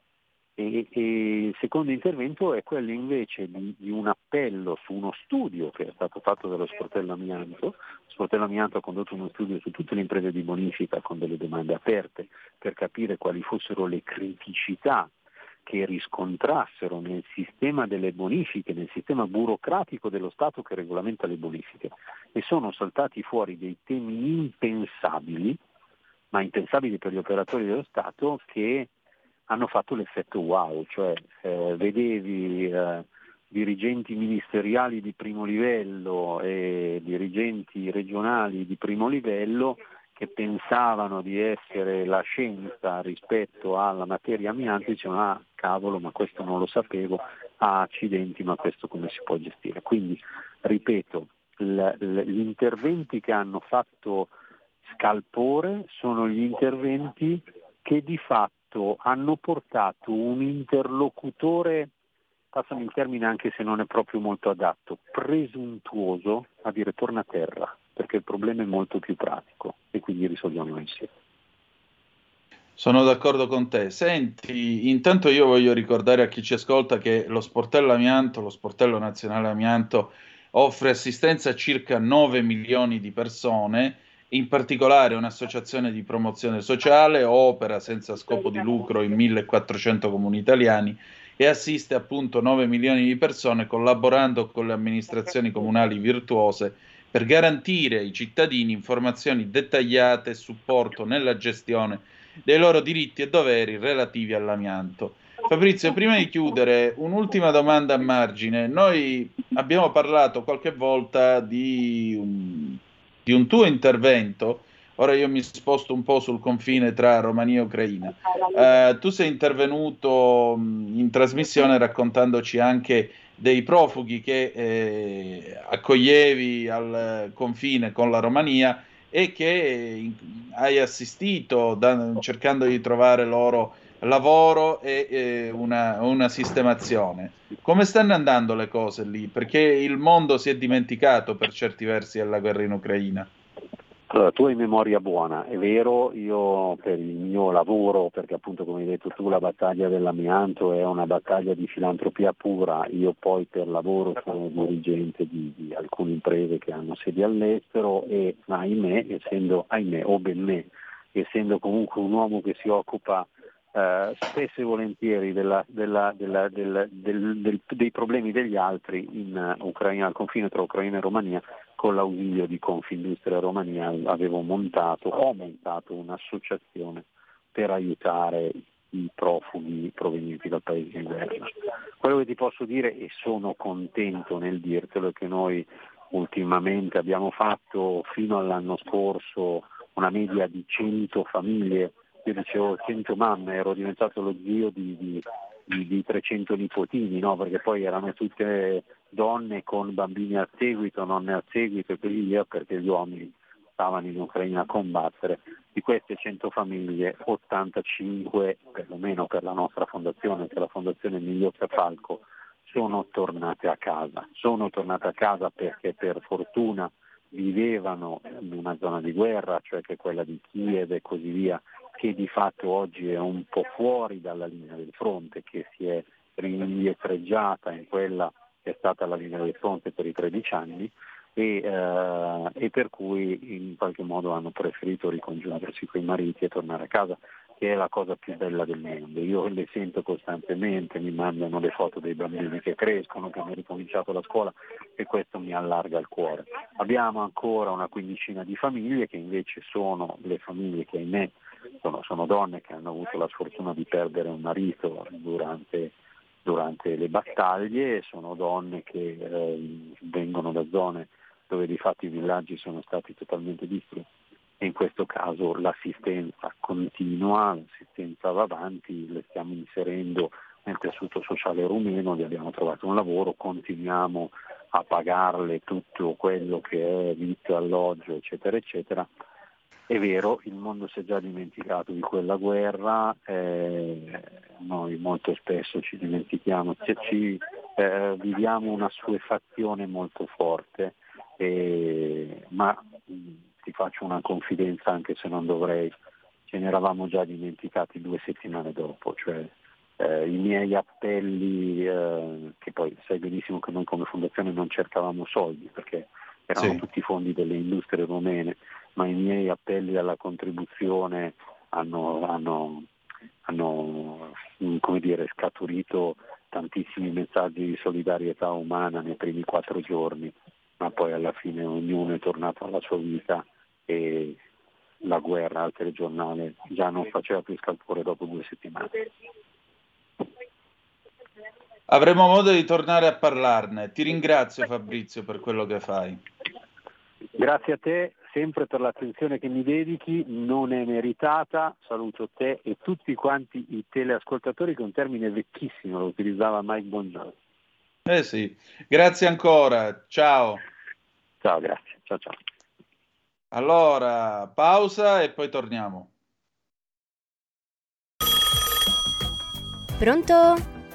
E, e, il secondo intervento è quello invece di, di, un appello su uno studio che è stato fatto dallo Sportello Amianto. Lo Sportello Amianto ha condotto uno studio su tutte le imprese di bonifica con delle domande aperte per capire quali fossero le criticità che riscontrassero nel sistema delle bonifiche, nel sistema burocratico dello Stato che regolamenta le bonifiche. E sono saltati fuori dei temi impensabili, ma impensabili per gli operatori dello Stato, che hanno fatto l'effetto wow, cioè eh, vedevi eh, dirigenti ministeriali di primo livello e dirigenti regionali di primo livello che pensavano di essere la scienza rispetto alla materia amiante, dicevano ah cavolo ma questo non lo sapevo, ah accidenti ma questo come si può gestire. Quindi ripeto, l- l- gli interventi che hanno fatto scalpore sono gli interventi che di fatto hanno portato un interlocutore, passami il termine anche se non è proprio molto adatto, presuntuoso a dire torna a terra, perché il problema è molto più pratico e quindi risolviamo insieme. Sono d'accordo con te. Senti, intanto io voglio ricordare a chi ci ascolta che lo sportello amianto, lo sportello nazionale amianto, offre assistenza a circa 9 milioni di persone in particolare un'associazione di promozione sociale, opera senza scopo di lucro in 1400 comuni italiani e assiste appunto 9 milioni di persone collaborando con le amministrazioni comunali virtuose per garantire ai cittadini informazioni dettagliate e supporto nella gestione dei loro diritti e doveri relativi all'amianto. Fabrizio, prima di chiudere, un'ultima domanda a margine. Noi abbiamo parlato qualche volta di un di un tuo intervento, ora io mi sposto un po' sul confine tra Romania e Ucraina, eh, tu sei intervenuto in trasmissione raccontandoci anche dei profughi che eh, accoglievi al confine con la Romania e che hai assistito da, cercando di trovare loro lavoro e eh, una, una, sistemazione. Come stanno andando le cose lì? Perché il mondo si è dimenticato per certi versi della guerra in Ucraina. Allora, tu hai memoria buona, è vero, io per il mio lavoro, perché appunto come hai detto tu la battaglia dell'amianto è una battaglia di filantropia pura, io poi per lavoro sono dirigente di, di alcune imprese che hanno sedi all'estero e ahimè, essendo, ahimè o ben me, essendo comunque un uomo che si occupa eh, spesso e volentieri della, della, della, del, del, del, dei problemi degli altri in Ucraina, al confine tra Ucraina e Romania, con l'ausilio di Confindustria Romania avevo montato, ho montato un'associazione per aiutare i profughi provenienti dal paese in guerra. Quello che ti posso dire, e sono contento nel dirtelo, è che noi ultimamente abbiamo fatto fino all'anno scorso una media di 100 famiglie io dicevo 100 mamme, ero diventato lo zio di, di, di, di 300 nipotini, no? perché poi erano tutte donne con bambini a seguito, nonne a seguito e così via, perché gli uomini stavano in Ucraina a combattere. Di queste 100 famiglie, 85, perlomeno per la nostra fondazione, che è la fondazione Migliocca Falco, sono tornate a casa. Sono tornate a casa perché per fortuna vivevano in una zona di guerra, cioè che quella di Kiev e così via, che di fatto oggi è un po' fuori dalla linea del fronte, che si è indietreggiata in quella è stata la linea del fronte per i 13 anni e, eh, e per cui in qualche modo hanno preferito ricongiungersi con i mariti e tornare a casa che è la cosa più bella del mondo. Io le sento costantemente, mi mandano le foto dei bambini che crescono, che hanno ricominciato la scuola e questo mi allarga il cuore. Abbiamo ancora una quindicina di famiglie che invece sono le famiglie che ahimè sono, sono donne che hanno avuto la sfortuna di perdere un marito durante, durante le battaglie, sono donne che eh, vengono da zone dove di fatto i villaggi sono stati totalmente distrutti e in questo caso l'assistenza continua, l'assistenza va avanti, le stiamo inserendo nel tessuto sociale rumeno, gli abbiamo trovato un lavoro, continuiamo a pagarle tutto quello che è vitto, alloggio, eccetera, eccetera. È vero, il mondo si è già dimenticato di quella guerra, eh, noi molto spesso ci dimentichiamo, ci, eh, viviamo una suefazione molto forte, eh, ma ti faccio una confidenza anche se non dovrei, ce ne eravamo già dimenticati due settimane dopo, cioè eh, i miei appelli, eh, che poi sai benissimo che noi come fondazione non cercavamo soldi perché erano sì. tutti fondi delle industrie romene, ma i miei appelli alla contribuzione hanno, hanno, hanno come dire, scaturito tantissimi messaggi di solidarietà umana nei primi quattro giorni, ma poi alla fine ognuno è tornato alla sua vita e la guerra al telegiornale già non faceva più scalpore dopo due settimane. Avremo modo di tornare a parlarne. Ti ringrazio Fabrizio per quello che fai. Grazie a te sempre per l'attenzione che mi dedichi, non è meritata. Saluto te e tutti quanti i teleascoltatori che è un termine vecchissimo, lo utilizzava Mike Bongiorno. Eh sì, grazie ancora, ciao. Ciao, grazie, ciao ciao. Allora, pausa e poi torniamo. Pronto?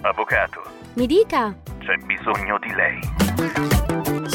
Avvocato. Mi dica. C'è bisogno di lei.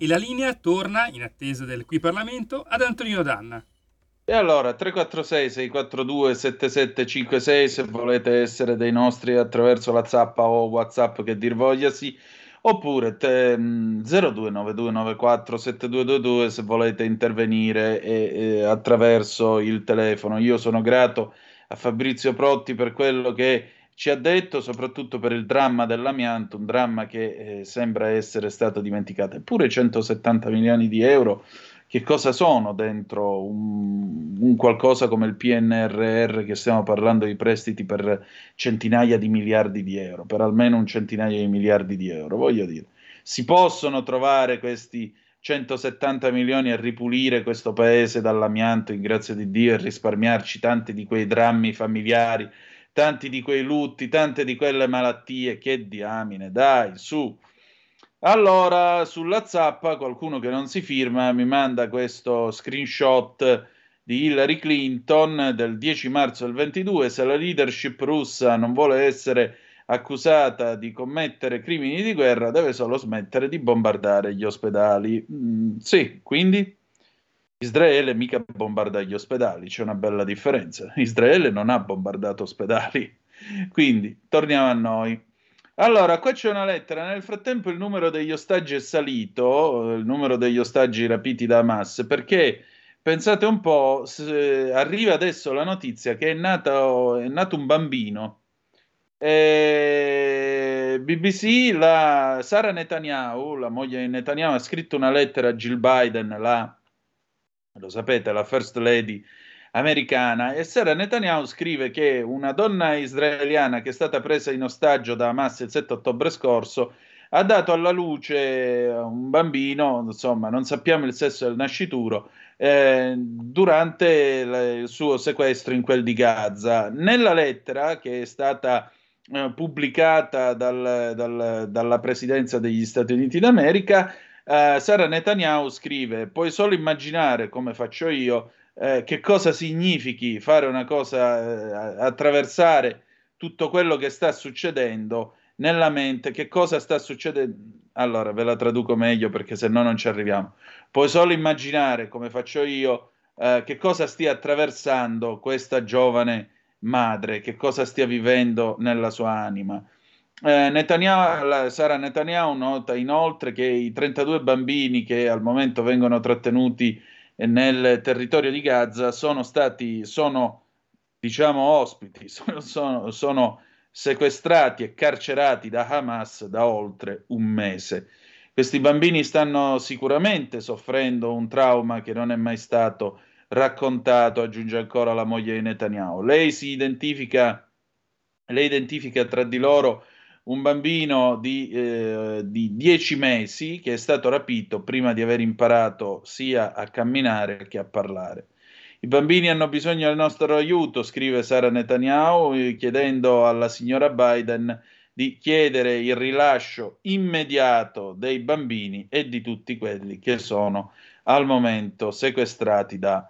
E la linea torna, in attesa del qui Parlamento, ad Antonino Danna. E allora 346 642 7756 se volete essere dei nostri attraverso la zappa o WhatsApp che dir vogliasi oppure te, mh, 029294 7222 se volete intervenire e, e attraverso il telefono. Io sono grato a Fabrizio Protti per quello che ci ha detto, soprattutto per il dramma dell'amianto, un dramma che eh, sembra essere stato dimenticato. Eppure 170 milioni di euro che cosa sono dentro un, un, qualcosa come il PNRR che stiamo parlando di prestiti per centinaia di miliardi di euro, per almeno un centinaio di miliardi di euro, voglio dire. Si possono trovare questi 170 milioni a ripulire questo paese dall'amianto, in grazia di Dio, e risparmiarci tanti di quei drammi familiari, tanti di quei lutti, tante di quelle malattie, che diamine, dai, su allora, sulla zappa, qualcuno che non si firma mi manda questo screenshot di Hillary Clinton del 10 marzo del 22. Se la leadership russa non vuole essere accusata di commettere crimini di guerra, deve solo smettere di bombardare gli ospedali. Mm, sì, quindi Israele mica bombarda gli ospedali, c'è una bella differenza. Israele non ha bombardato ospedali. <laughs> Quindi, torniamo a noi. Allora, qua c'è una lettera. Nel frattempo il numero degli ostaggi è salito, il numero degli ostaggi rapiti da Hamas, perché pensate un po', arriva adesso la notizia che è, nato, è nato un bambino. E BBC, la Sara Netanyahu, la moglie di Netanyahu, ha scritto una lettera a Jill Biden, la, lo sapete, la First Lady americana e Sara Netanyahu scrive che una donna israeliana che è stata presa in ostaggio da Hamas il 7 ottobre scorso ha dato alla luce un bambino, insomma non sappiamo il sesso del nascituro, eh, durante il suo sequestro in quel di Gaza. Nella lettera che è stata eh, pubblicata dal, dal, dalla presidenza degli Stati Uniti d'America, eh, Sara Netanyahu scrive: Puoi solo immaginare come faccio io eh, che cosa significhi fare una cosa, eh, attraversare tutto quello che sta succedendo nella mente, che cosa sta succedendo. Allora ve la traduco meglio perché se no non ci arriviamo. Puoi solo immaginare, come faccio io, eh, che cosa stia attraversando questa giovane madre, che cosa stia vivendo nella sua anima. Eh, Netanyahu, Sara Netanyahu nota inoltre che i 32 bambini che al momento vengono trattenuti nel territorio di Gaza sono stati, sono diciamo ospiti, <laughs> sono, sono, sono sequestrati e carcerati da Hamas da oltre un mese. Questi bambini stanno sicuramente soffrendo un trauma che non è mai stato raccontato, aggiunge ancora la moglie di Netanyahu. Lei si identifica, lei identifica tra di loro un bambino di, eh, di 10 mesi che è stato rapito prima di aver imparato sia a camminare che a parlare. I bambini hanno bisogno del nostro aiuto, scrive Sara Netanyahu, eh, chiedendo alla signora Biden di chiedere il rilascio immediato dei bambini e di tutti quelli che sono al momento sequestrati da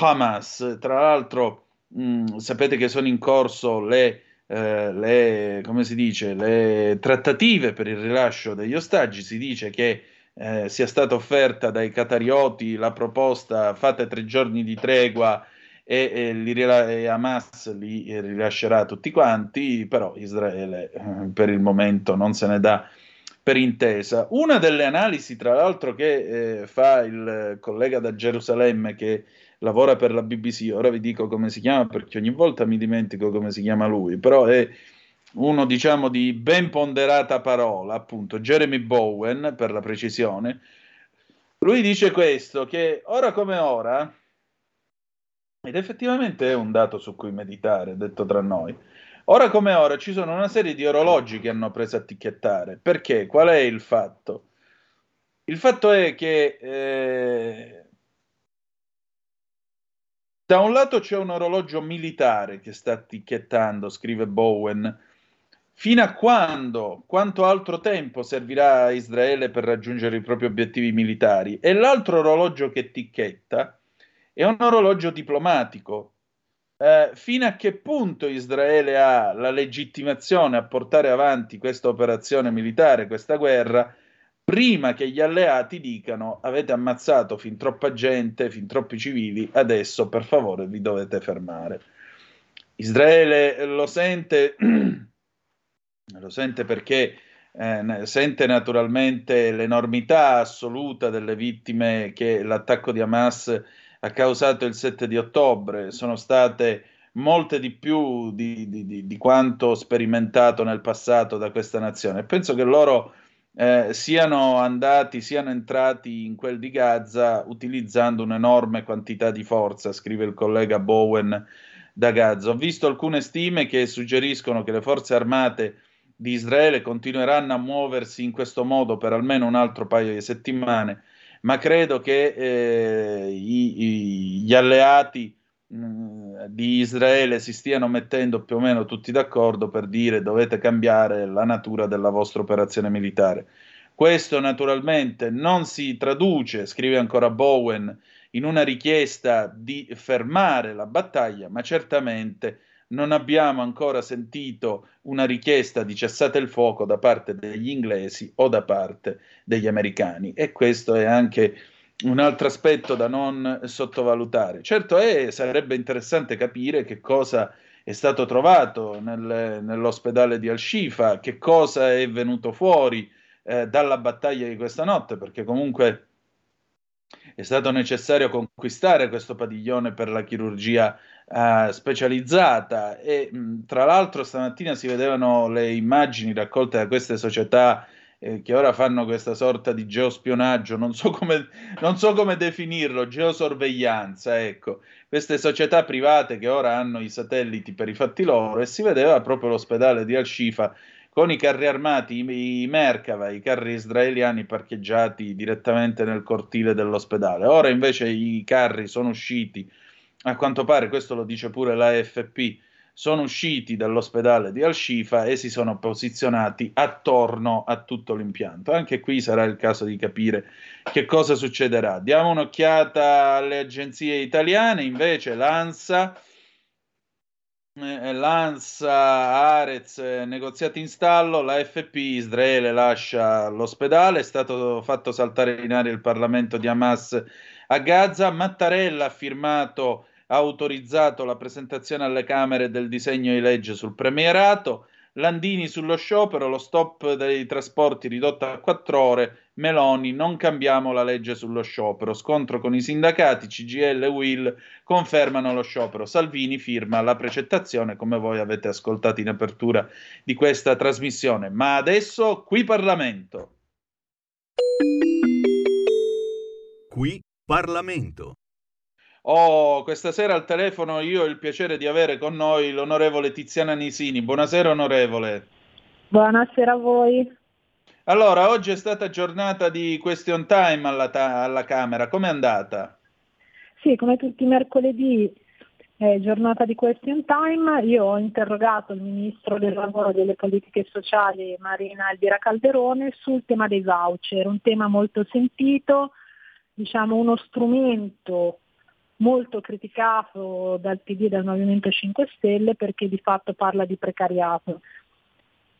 Hamas. Tra l'altro, mh, sapete che sono in corso le eh, le, dice, le trattative per il rilascio degli ostaggi, si dice che eh, sia stata offerta dai catarioti la proposta fate tre giorni di tregua e, e, li, e Hamas li rilascerà tutti quanti, però Israele eh, per il momento non se ne dà per intesa. Una delle analisi, tra l'altro, che eh, fa il collega da Gerusalemme che lavora per la BBC, ora vi dico come si chiama perché ogni volta mi dimentico come si chiama lui, però è uno diciamo di ben ponderata parola, appunto Jeremy Bowen per la precisione. Lui dice questo, che ora come ora, ed effettivamente è un dato su cui meditare, detto tra noi, ora come ora ci sono una serie di orologi che hanno preso a ticchettare. Perché? Qual è il fatto? Il fatto è che eh, da un lato c'è un orologio militare che sta ticchettando, scrive Bowen. Fino a quando, quanto altro tempo servirà a Israele per raggiungere i propri obiettivi militari? E l'altro orologio che ticchetta è un orologio diplomatico. Eh, fino a che punto Israele ha la legittimazione a portare avanti questa operazione militare, questa guerra, prima che gli alleati dicano avete ammazzato fin troppa gente, fin troppi civili, adesso per favore vi dovete fermare. Israele lo sente, <clears throat> lo sente perché eh, sente naturalmente l'enormità assoluta delle vittime che l'attacco di Hamas ha causato il 7 di ottobre, sono state molte di più di, di, di, di quanto sperimentato nel passato da questa nazione. Penso che loro eh, siano andati, siano entrati in quel di Gaza utilizzando un'enorme quantità di forza, scrive il collega Bowen da Gaza. Ho visto alcune stime che suggeriscono che le forze armate di Israele continueranno a muoversi in questo modo per almeno un altro paio di settimane, ma credo che eh, i, i, gli alleati mh, di Israele si stiano mettendo più o meno tutti d'accordo per dire dovete cambiare la natura della vostra operazione militare. Questo naturalmente non si traduce, scrive ancora Bowen, in una richiesta di fermare la battaglia, ma certamente non abbiamo ancora sentito una richiesta di cessate il fuoco da parte degli inglesi o da parte degli americani e questo è anche un altro aspetto da non sottovalutare. Certo è, sarebbe interessante capire che cosa è stato trovato nel, nell'ospedale di Al-Shifa, che cosa è venuto fuori eh, dalla battaglia di questa notte, perché comunque è stato necessario conquistare questo padiglione per la chirurgia uh, specializzata e mh, tra l'altro stamattina si vedevano le immagini raccolte da queste società eh, che ora fanno questa sorta di geospionaggio, non so, come, non so come definirlo, geosorveglianza, ecco, queste società private che ora hanno i satelliti per i fatti loro e si vedeva proprio l'ospedale di Al-Shifa con i carri armati, i, i Merkava, i carri israeliani parcheggiati direttamente nel cortile dell'ospedale. Ora invece i carri sono usciti, a quanto pare, questo lo dice pure l'AFP, sono usciti dall'ospedale di Al-Shifa e si sono posizionati attorno a tutto l'impianto. Anche qui sarà il caso di capire che cosa succederà. Diamo un'occhiata alle agenzie italiane, invece l'ANSA eh, Lanza, Arez, negoziati in stallo, la FP Israele lascia l'ospedale, è stato fatto saltare in aria il Parlamento di Hamas a Gaza, Mattarella ha firmato, ha autorizzato la presentazione alle Camere del disegno di legge sul premierato, Landini sullo sciopero, lo stop dei trasporti ridotto a 4 ore, Meloni non cambiamo la legge sullo sciopero, scontro con i sindacati, CGL e Will confermano lo sciopero, Salvini firma la precettazione come voi avete ascoltato in apertura di questa trasmissione. Ma adesso qui Parlamento. Qui Parlamento. Oh, questa sera al telefono io ho il piacere di avere con noi l'onorevole Tiziana Nisini. Buonasera onorevole. Buonasera a voi. Allora, oggi è stata giornata di question time alla, ta- alla Camera, com'è andata? Sì, come tutti i mercoledì è giornata di question time. Io ho interrogato il Ministro del Lavoro e delle Politiche Sociali, Marina Elvira Calderone, sul tema dei voucher, un tema molto sentito, diciamo uno strumento molto criticato dal PD e dal Movimento 5 Stelle perché di fatto parla di precariato.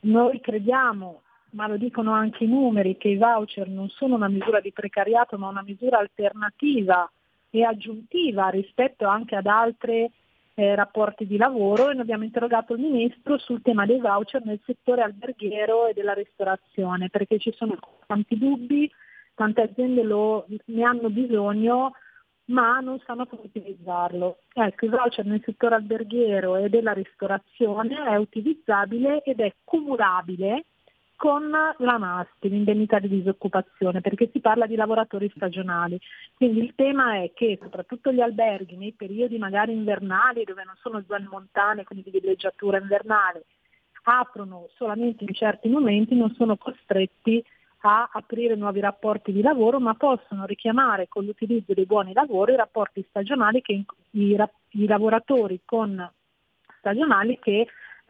Noi crediamo, ma lo dicono anche i numeri, che i voucher non sono una misura di precariato ma una misura alternativa e aggiuntiva rispetto anche ad altri eh, rapporti di lavoro e noi abbiamo interrogato il Ministro sul tema dei voucher nel settore alberghiero e della ristorazione perché ci sono tanti dubbi, tante aziende lo, ne hanno bisogno ma non sanno come utilizzarlo. Ecco, il voucher nel settore alberghiero e della ristorazione è utilizzabile ed è cumulabile con la NASPI, l'indennità di disoccupazione, perché si parla di lavoratori stagionali. Quindi il tema è che soprattutto gli alberghi nei periodi magari invernali, dove non sono zone montane, quindi di villeggiatura invernale, aprono solamente in certi momenti, non sono costretti a aprire nuovi rapporti di lavoro, ma possono richiamare con l'utilizzo dei buoni lavori i rapporti stagionali che i, i lavoratori con stagionali che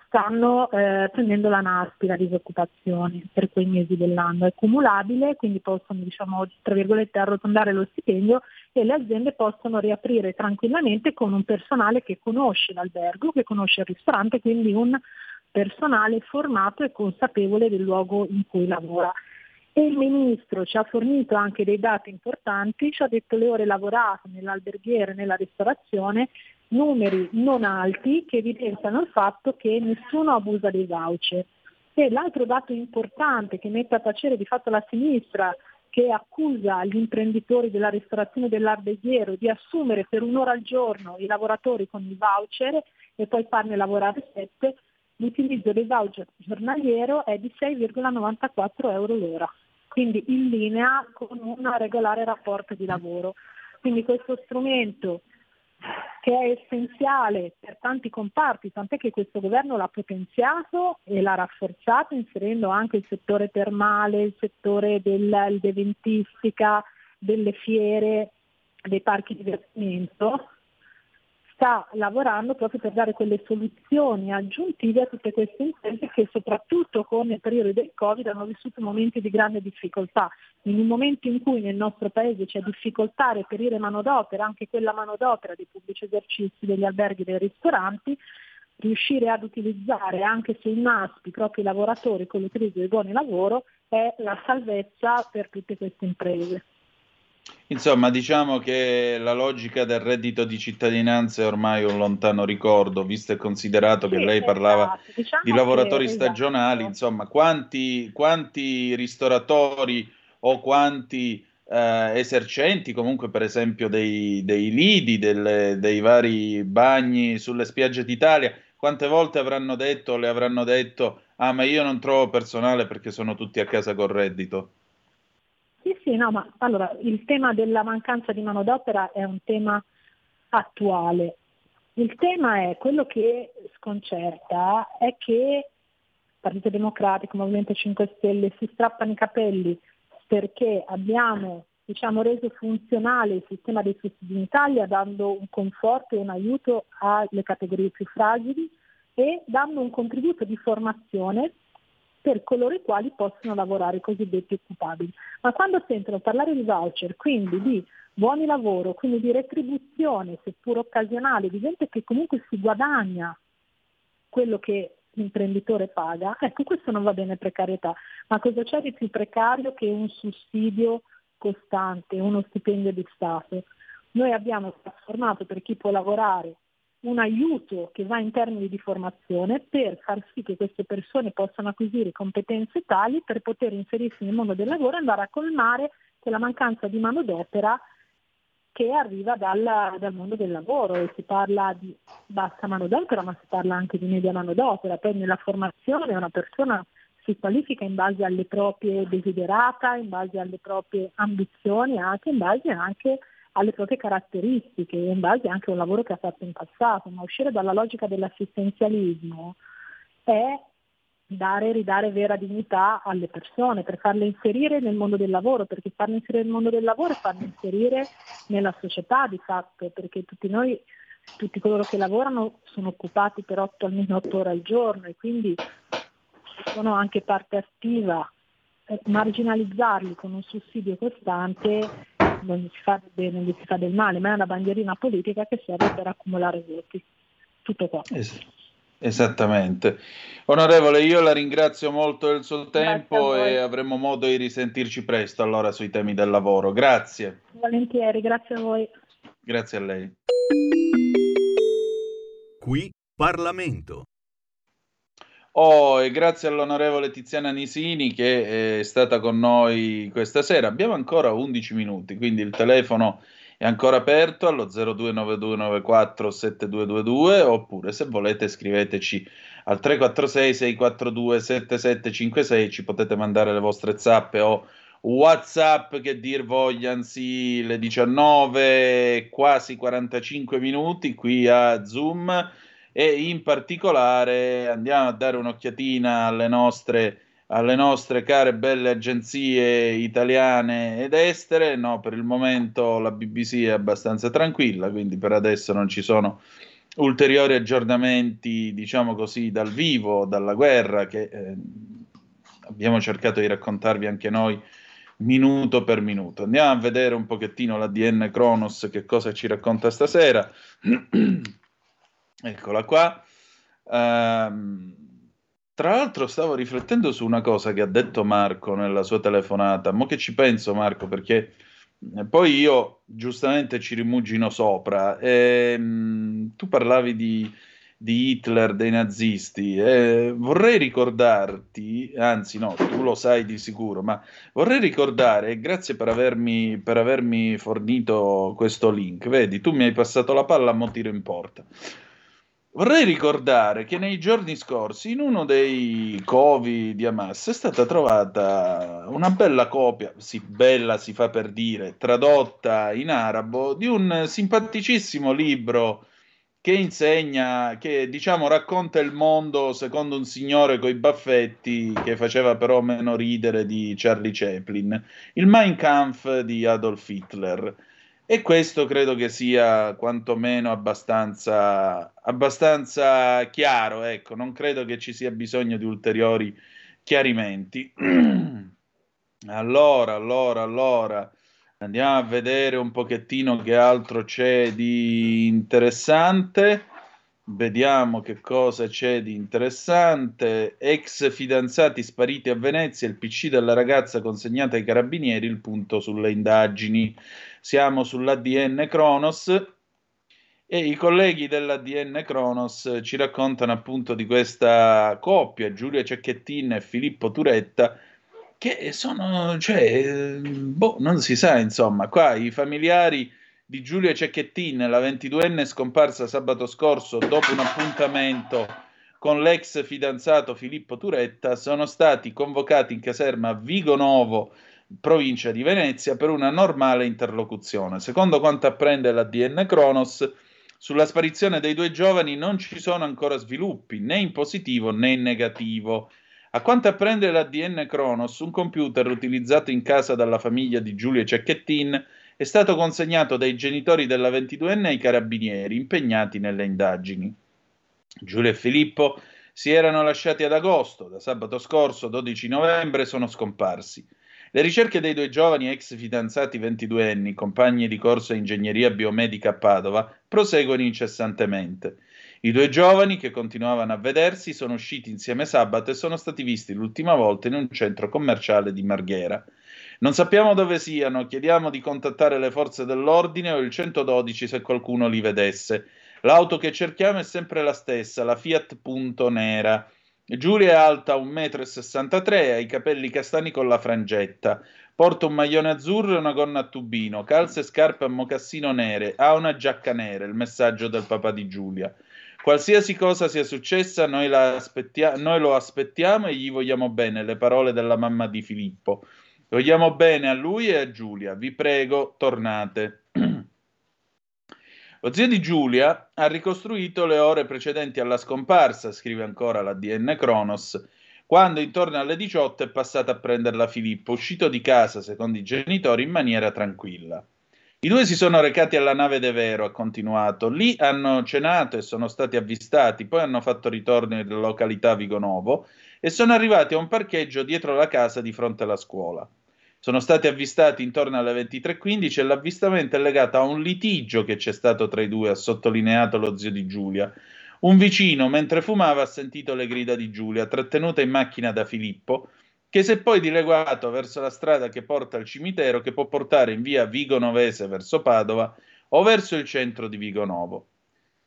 stanno eh, prendendo la NASPI, la disoccupazione, per quei mesi dell'anno. È cumulabile, quindi possono diciamo, tra virgolette, arrotondare lo stipendio e le aziende possono riaprire tranquillamente con un personale che conosce l'albergo, che conosce il ristorante, quindi un personale formato e consapevole del luogo in cui lavora. E il Ministro ci ha fornito anche dei dati importanti, ci ha detto le ore lavorate nell'alberghiere e nella ristorazione, numeri non alti che evidenziano il fatto che nessuno abusa dei voucher. E l'altro dato importante che mette a tacere di fatto la sinistra che accusa gli imprenditori della ristorazione dell'alberghiero di assumere per un'ora al giorno i lavoratori con il voucher e poi farne lavorare sette, l'utilizzo dei voucher giornaliero è di 6,94 euro l'ora, quindi in linea con un regolare rapporto di lavoro. Quindi questo strumento che è essenziale per tanti comparti, tant'è che questo governo l'ha potenziato e l'ha rafforzato inserendo anche il settore termale, il settore dell'eventistica, delle fiere, dei parchi di divertimento, sta lavorando proprio per dare quelle soluzioni aggiuntive a tutte queste imprese che soprattutto con il periodo del Covid hanno vissuto momenti di grande difficoltà. In un momento in cui nel nostro Paese c'è difficoltà a reperire manodopera, anche quella manodopera dei pubblici esercizi, degli alberghi, dei ristoranti, riuscire ad utilizzare anche in NASPI i propri lavoratori con l'utilizzo dei buoni lavoro è la salvezza per tutte queste imprese. Insomma, diciamo che la logica del reddito di cittadinanza è ormai un lontano ricordo, visto e considerato che Sì, lei parlava esatto. Diciamo di lavoratori che- stagionali, esatto. insomma, quanti, quanti ristoratori o quanti eh, esercenti, comunque per esempio dei, dei lidi, delle- dei vari bagni sulle spiagge d'Italia, quante volte avranno detto, le avranno detto, ah ma io non trovo personale perché sono tutti a casa col reddito. Sì, sì, no, ma allora il tema della mancanza di manodopera è un tema attuale. Il tema è quello che sconcerta è che Partito Democratico, Movimento 5 Stelle si strappano i capelli perché abbiamo diciamo, reso funzionale il sistema dei sussidi in Italia dando un conforto e un aiuto alle categorie più fragili e dando un contributo di formazione per coloro i quali possono lavorare, i cosiddetti occupabili. Ma quando sentono parlare di voucher, quindi di buoni lavoro, quindi di retribuzione, seppur occasionale, di gente che comunque si guadagna quello che l'imprenditore paga, ecco questo non va bene precarietà, ma cosa c'è di più precario che un sussidio costante, uno stipendio di Stato? Noi abbiamo trasformato per chi può lavorare un aiuto che va in termini di formazione per far sì che queste persone possano acquisire competenze tali per poter inserirsi nel mondo del lavoro e andare a colmare quella mancanza di manodopera che arriva dal, dal mondo del lavoro. E si parla di bassa manodopera ma si parla anche di media manodopera, poi nella formazione una persona si qualifica in base alle proprie desiderata, in base alle proprie ambizioni, anche in base anche alle proprie caratteristiche, in base anche a un lavoro che ha fatto in passato, ma uscire dalla logica dell'assistenzialismo è dare e ridare vera dignità alle persone, per farle inserire nel mondo del lavoro, perché farle inserire nel mondo del lavoro è farle inserire nella società di fatto, perché tutti noi, tutti coloro che lavorano sono occupati per 8 almeno 8 ore al giorno e quindi sono anche parte attiva. Eh, marginalizzarli con un sussidio costante non gli si fa del bene, non gli si fa del male, ma è una bandierina politica che serve per accumulare voti. Tutto qua. Es- esattamente. Onorevole, io la ringrazio molto del suo tempo e avremo modo di risentirci presto allora sui temi del lavoro. Grazie, Volentieri, grazie a voi. grazie a lei. Qui Parlamento. Oh, e grazie all'onorevole Tiziana Nisini che è stata con noi questa sera. Abbiamo ancora 11 minuti, quindi il telefono è ancora aperto allo 0292947222 oppure se volete scriveteci al 346 642 7756, ci potete mandare le vostre zappe o WhatsApp che dir vogliansi le 19 quasi 45 minuti qui a Zoom e in particolare andiamo a dare un'occhiatina alle nostre, alle nostre care belle agenzie italiane ed estere. No, per il momento la BBC è abbastanza tranquilla, quindi per adesso non ci sono ulteriori aggiornamenti, diciamo così, dal vivo, dalla guerra che eh, abbiamo cercato di raccontarvi anche noi minuto per minuto. Andiamo a vedere un pochettino l'ADN Kronos che cosa ci racconta stasera. <clears throat> Eccola qua. Ehm, tra l'altro stavo riflettendo su una cosa che ha detto Marco nella sua telefonata. Mo che ci penso, Marco, perché eh, poi io giustamente ci rimugino sopra. Ehm, tu parlavi di, di Hitler, dei nazisti. e vorrei ricordarti, anzi no, tu lo sai di sicuro, ma vorrei ricordare, e grazie per avermi, per avermi fornito questo link. Vedi, tu mi hai passato la palla, mo tiro in porta. Vorrei ricordare che nei giorni scorsi in uno dei covi di Hamas è stata trovata una bella copia, sì, bella si fa per dire, tradotta in arabo, di un simpaticissimo libro che insegna, che diciamo racconta il mondo secondo un signore coi baffetti che faceva però meno ridere di Charlie Chaplin, il Mein Kampf di Adolf Hitler. E questo credo che sia quantomeno abbastanza, abbastanza chiaro, ecco, non credo che ci sia bisogno di ulteriori chiarimenti. <clears throat> allora, allora, allora, andiamo a vedere un pochettino che altro c'è di interessante. Vediamo che cosa c'è di interessante. Ex fidanzati spariti a Venezia, il PC della ragazza consegnato ai carabinieri, il punto sulle indagini. Siamo sull'ADN Kronos e i colleghi dell'ADN Kronos ci raccontano appunto di questa coppia, Giulia Cecchettin e Filippo Turetta, che sono, cioè, boh, non si sa, insomma, qua i familiari di Giulia Cecchettin, la 22enne scomparsa sabato scorso dopo un appuntamento con l'ex fidanzato Filippo Turetta, sono stati convocati in caserma a Vigo Novo, provincia di Venezia, per una normale interlocuzione. Secondo quanto apprende l'ADN Kronos, sulla sparizione dei due giovani non ci sono ancora sviluppi, né in positivo né in negativo. A quanto apprende l'ADN Kronos, un computer utilizzato in casa dalla famiglia di Giulia Cecchettin è stato consegnato dai genitori della 22enne ai carabinieri impegnati nelle indagini. Giulia e Filippo si erano lasciati ad agosto, da sabato scorso 12 novembre sono scomparsi. Le ricerche dei due giovani ex fidanzati 22enni, compagni di corso a ingegneria biomedica a Padova, proseguono incessantemente. I due giovani, che continuavano a vedersi, sono usciti insieme sabato e sono stati visti l'ultima volta in un centro commerciale di Marghera. Non sappiamo dove siano, chiediamo di contattare le forze dell'ordine o il 112 se qualcuno li vedesse. L'auto che cerchiamo è sempre la stessa, la Fiat Punto Nera. Giulia è alta 1,63 m, ha i capelli castani con la frangetta. Porta un maglione azzurro e una gonna a tubino, calze e scarpe a mocassino nere, ha una giacca nera, il messaggio del papà di Giulia. Qualsiasi cosa sia successa, noi, aspettia- noi lo aspettiamo e gli vogliamo bene, le parole della mamma di Filippo. Vogliamo bene a lui e a Giulia. Vi prego, tornate. <clears throat> Lo zio di Giulia ha ricostruito le ore precedenti alla scomparsa, scrive ancora la DN Kronos, quando intorno alle 18 è passata a prenderla Filippo, uscito di casa, secondo i genitori, in maniera tranquilla. I due si sono recati alla nave De Vero, ha continuato. Lì hanno cenato e sono stati avvistati, poi hanno fatto ritorno in località Vigonovo e sono arrivati a un parcheggio dietro la casa di fronte alla scuola. Sono stati avvistati intorno alle 23.15 e l'avvistamento è legato a un litigio che c'è stato tra i due, ha sottolineato lo zio di Giulia. Un vicino, mentre fumava, ha sentito le grida di Giulia, trattenuta in macchina da Filippo, che si è poi dileguato verso la strada che porta al cimitero, che può portare in via Vigo Novese verso Padova o verso il centro di Vigo Novo.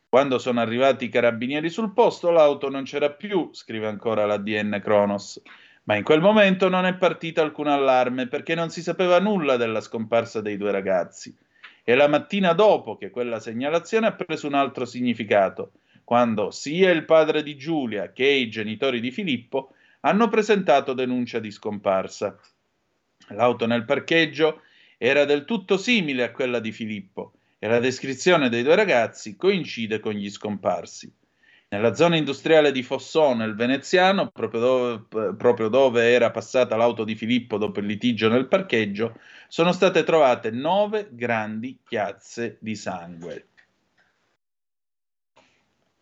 Quando sono arrivati i carabinieri sul posto, l'auto non c'era più, scrive ancora la DN Kronos. Ma in quel momento non è partito alcun allarme perché non si sapeva nulla della scomparsa dei due ragazzi. E la mattina dopo che quella segnalazione ha preso un altro significato, quando sia il padre di Giulia che i genitori di Filippo hanno presentato denuncia di scomparsa. L'auto nel parcheggio era del tutto simile a quella di Filippo e la descrizione dei due ragazzi coincide con gli scomparsi. Nella zona industriale di Fossone, il veneziano, proprio dove, proprio dove, era passata l'auto di Filippo dopo il litigio nel parcheggio, sono state trovate nove grandi chiazze di sangue.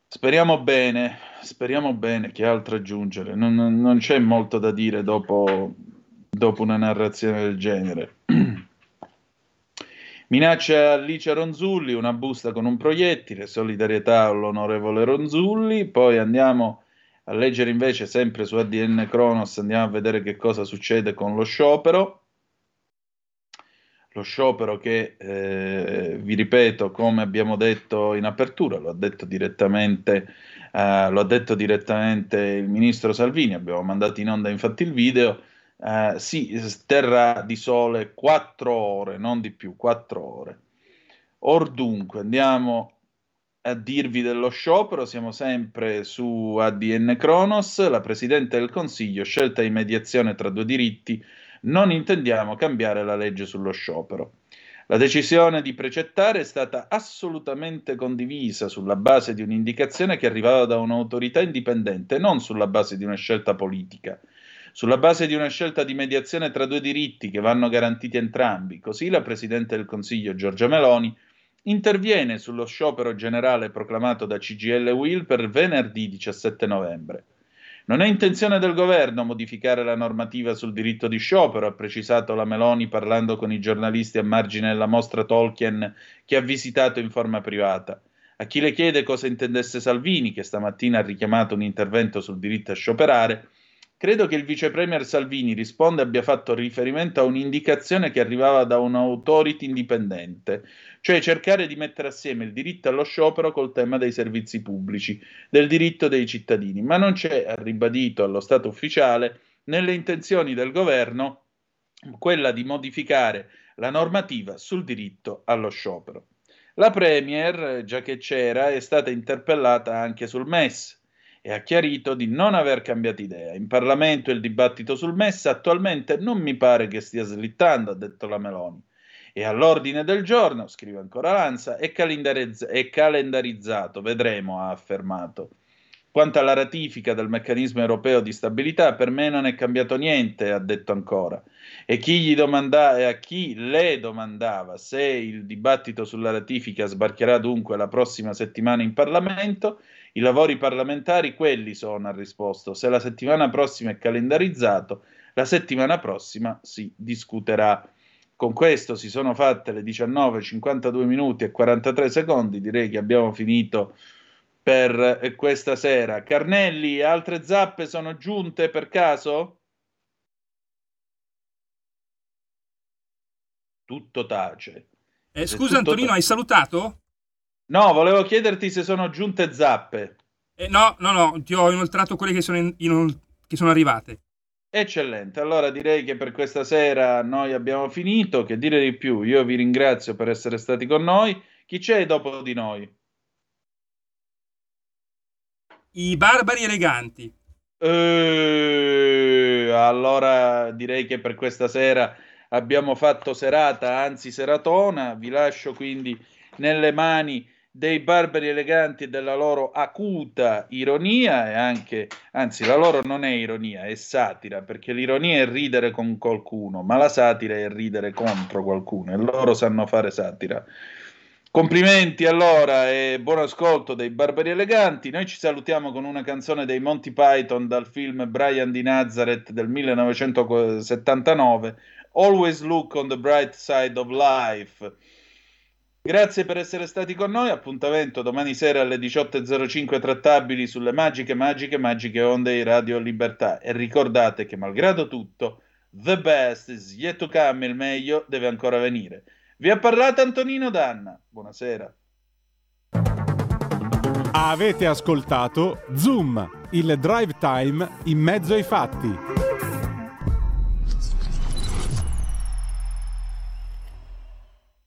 Speriamo bene, speriamo bene, che altro aggiungere. Non, non c'è molto da dire dopo, dopo una narrazione del genere. Minaccia Alicia Ronzulli, una busta con un proiettile, solidarietà all'onorevole Ronzulli, poi andiamo a leggere invece sempre su ADN Kronos, andiamo a vedere che cosa succede con lo sciopero. Lo sciopero che, eh, vi ripeto, come abbiamo detto in apertura, lo ha detto direttamente, eh, lo ha detto direttamente il ministro Salvini, abbiamo mandato in onda infatti il video, eh, si terrà di sole 4 ore, non di più, 4 ore. Or dunque, andiamo a dirvi dello sciopero, siamo sempre su ADN Kronos, la Presidente del Consiglio, scelta di mediazione tra due diritti, non intendiamo cambiare la legge sullo sciopero. La decisione di precettare è stata assolutamente condivisa sulla base di un'indicazione che arrivava da un'autorità indipendente, non sulla base di una scelta politica, sulla base di una scelta di mediazione tra due diritti che vanno garantiti entrambi. Così la Presidente del Consiglio Giorgia Meloni interviene sullo sciopero generale proclamato da CGL Will per venerdì 17 novembre. Non è intenzione del governo modificare la normativa sul diritto di sciopero, ha precisato la Meloni parlando con i giornalisti a margine della mostra Tolkien che ha visitato in forma privata. A chi le chiede cosa intendesse Salvini, che stamattina ha richiamato un intervento sul diritto a scioperare, credo che il vice premier Salvini risponde abbia fatto riferimento a un'indicazione che arrivava da un'autority indipendente, cioè cercare di mettere assieme il diritto allo sciopero col tema dei servizi pubblici, del diritto dei cittadini, ma non c'è, ha ribadito allo Stato ufficiale, nelle intenzioni del governo quella di modificare la normativa sul diritto allo sciopero. La Premier, già che c'era, è stata interpellata anche sul MES e ha chiarito di non aver cambiato idea. In Parlamento il dibattito sul MES attualmente non mi pare che stia slittando, ha detto la Meloni e all'ordine del giorno, scrive ancora Lanza, è, calendarizz- è calendarizzato, vedremo, ha affermato. Quanto alla ratifica del meccanismo europeo di stabilità, per me non è cambiato niente, ha detto ancora. E, chi domanda- e a chi le domandava se il dibattito sulla ratifica sbarcherà dunque la prossima settimana in Parlamento, i lavori parlamentari quelli sono, ha risposto. Se la settimana prossima è calendarizzato, la settimana prossima si discuterà. Con questo si sono fatte le 19, 52 minuti e 43 secondi. Direi che abbiamo finito per eh, questa sera. Carnelli, altre zappe sono giunte per caso? Tutto tace. Eh, scusa tutto Antonino, ta- hai salutato? No, volevo chiederti se sono giunte zappe. Eh, no, no, no, ti ho inoltrato quelle che sono, in- inol- che sono arrivate. Eccellente, allora direi che per questa sera noi abbiamo finito. Che dire di più? Io vi ringrazio per essere stati con noi. Chi c'è dopo di noi? I barbari eleganti. Eh, allora direi che per questa sera abbiamo fatto serata, anzi seratona. Vi lascio quindi nelle mani dei barbari eleganti e della loro acuta ironia e anche, anzi la loro non è ironia, è satira, perché l'ironia è ridere con qualcuno, ma la satira è ridere contro qualcuno e loro sanno fare satira. Complimenti allora e buon ascolto dei Barbari Eleganti. Noi ci salutiamo con una canzone dei Monty Python dal film Brian di Nazareth del 1979, Always Look on the Bright Side of Life. Grazie per essere stati con noi. Appuntamento domani sera alle 18.05 trattabili sulle magiche, magiche, magiche onde di Radio Libertà. E ricordate che, malgrado tutto, the best is yet to come, il meglio deve ancora venire. Vi ha parlato Antonino Danna. Buonasera. Avete ascoltato Zoom, il drive time in mezzo ai fatti.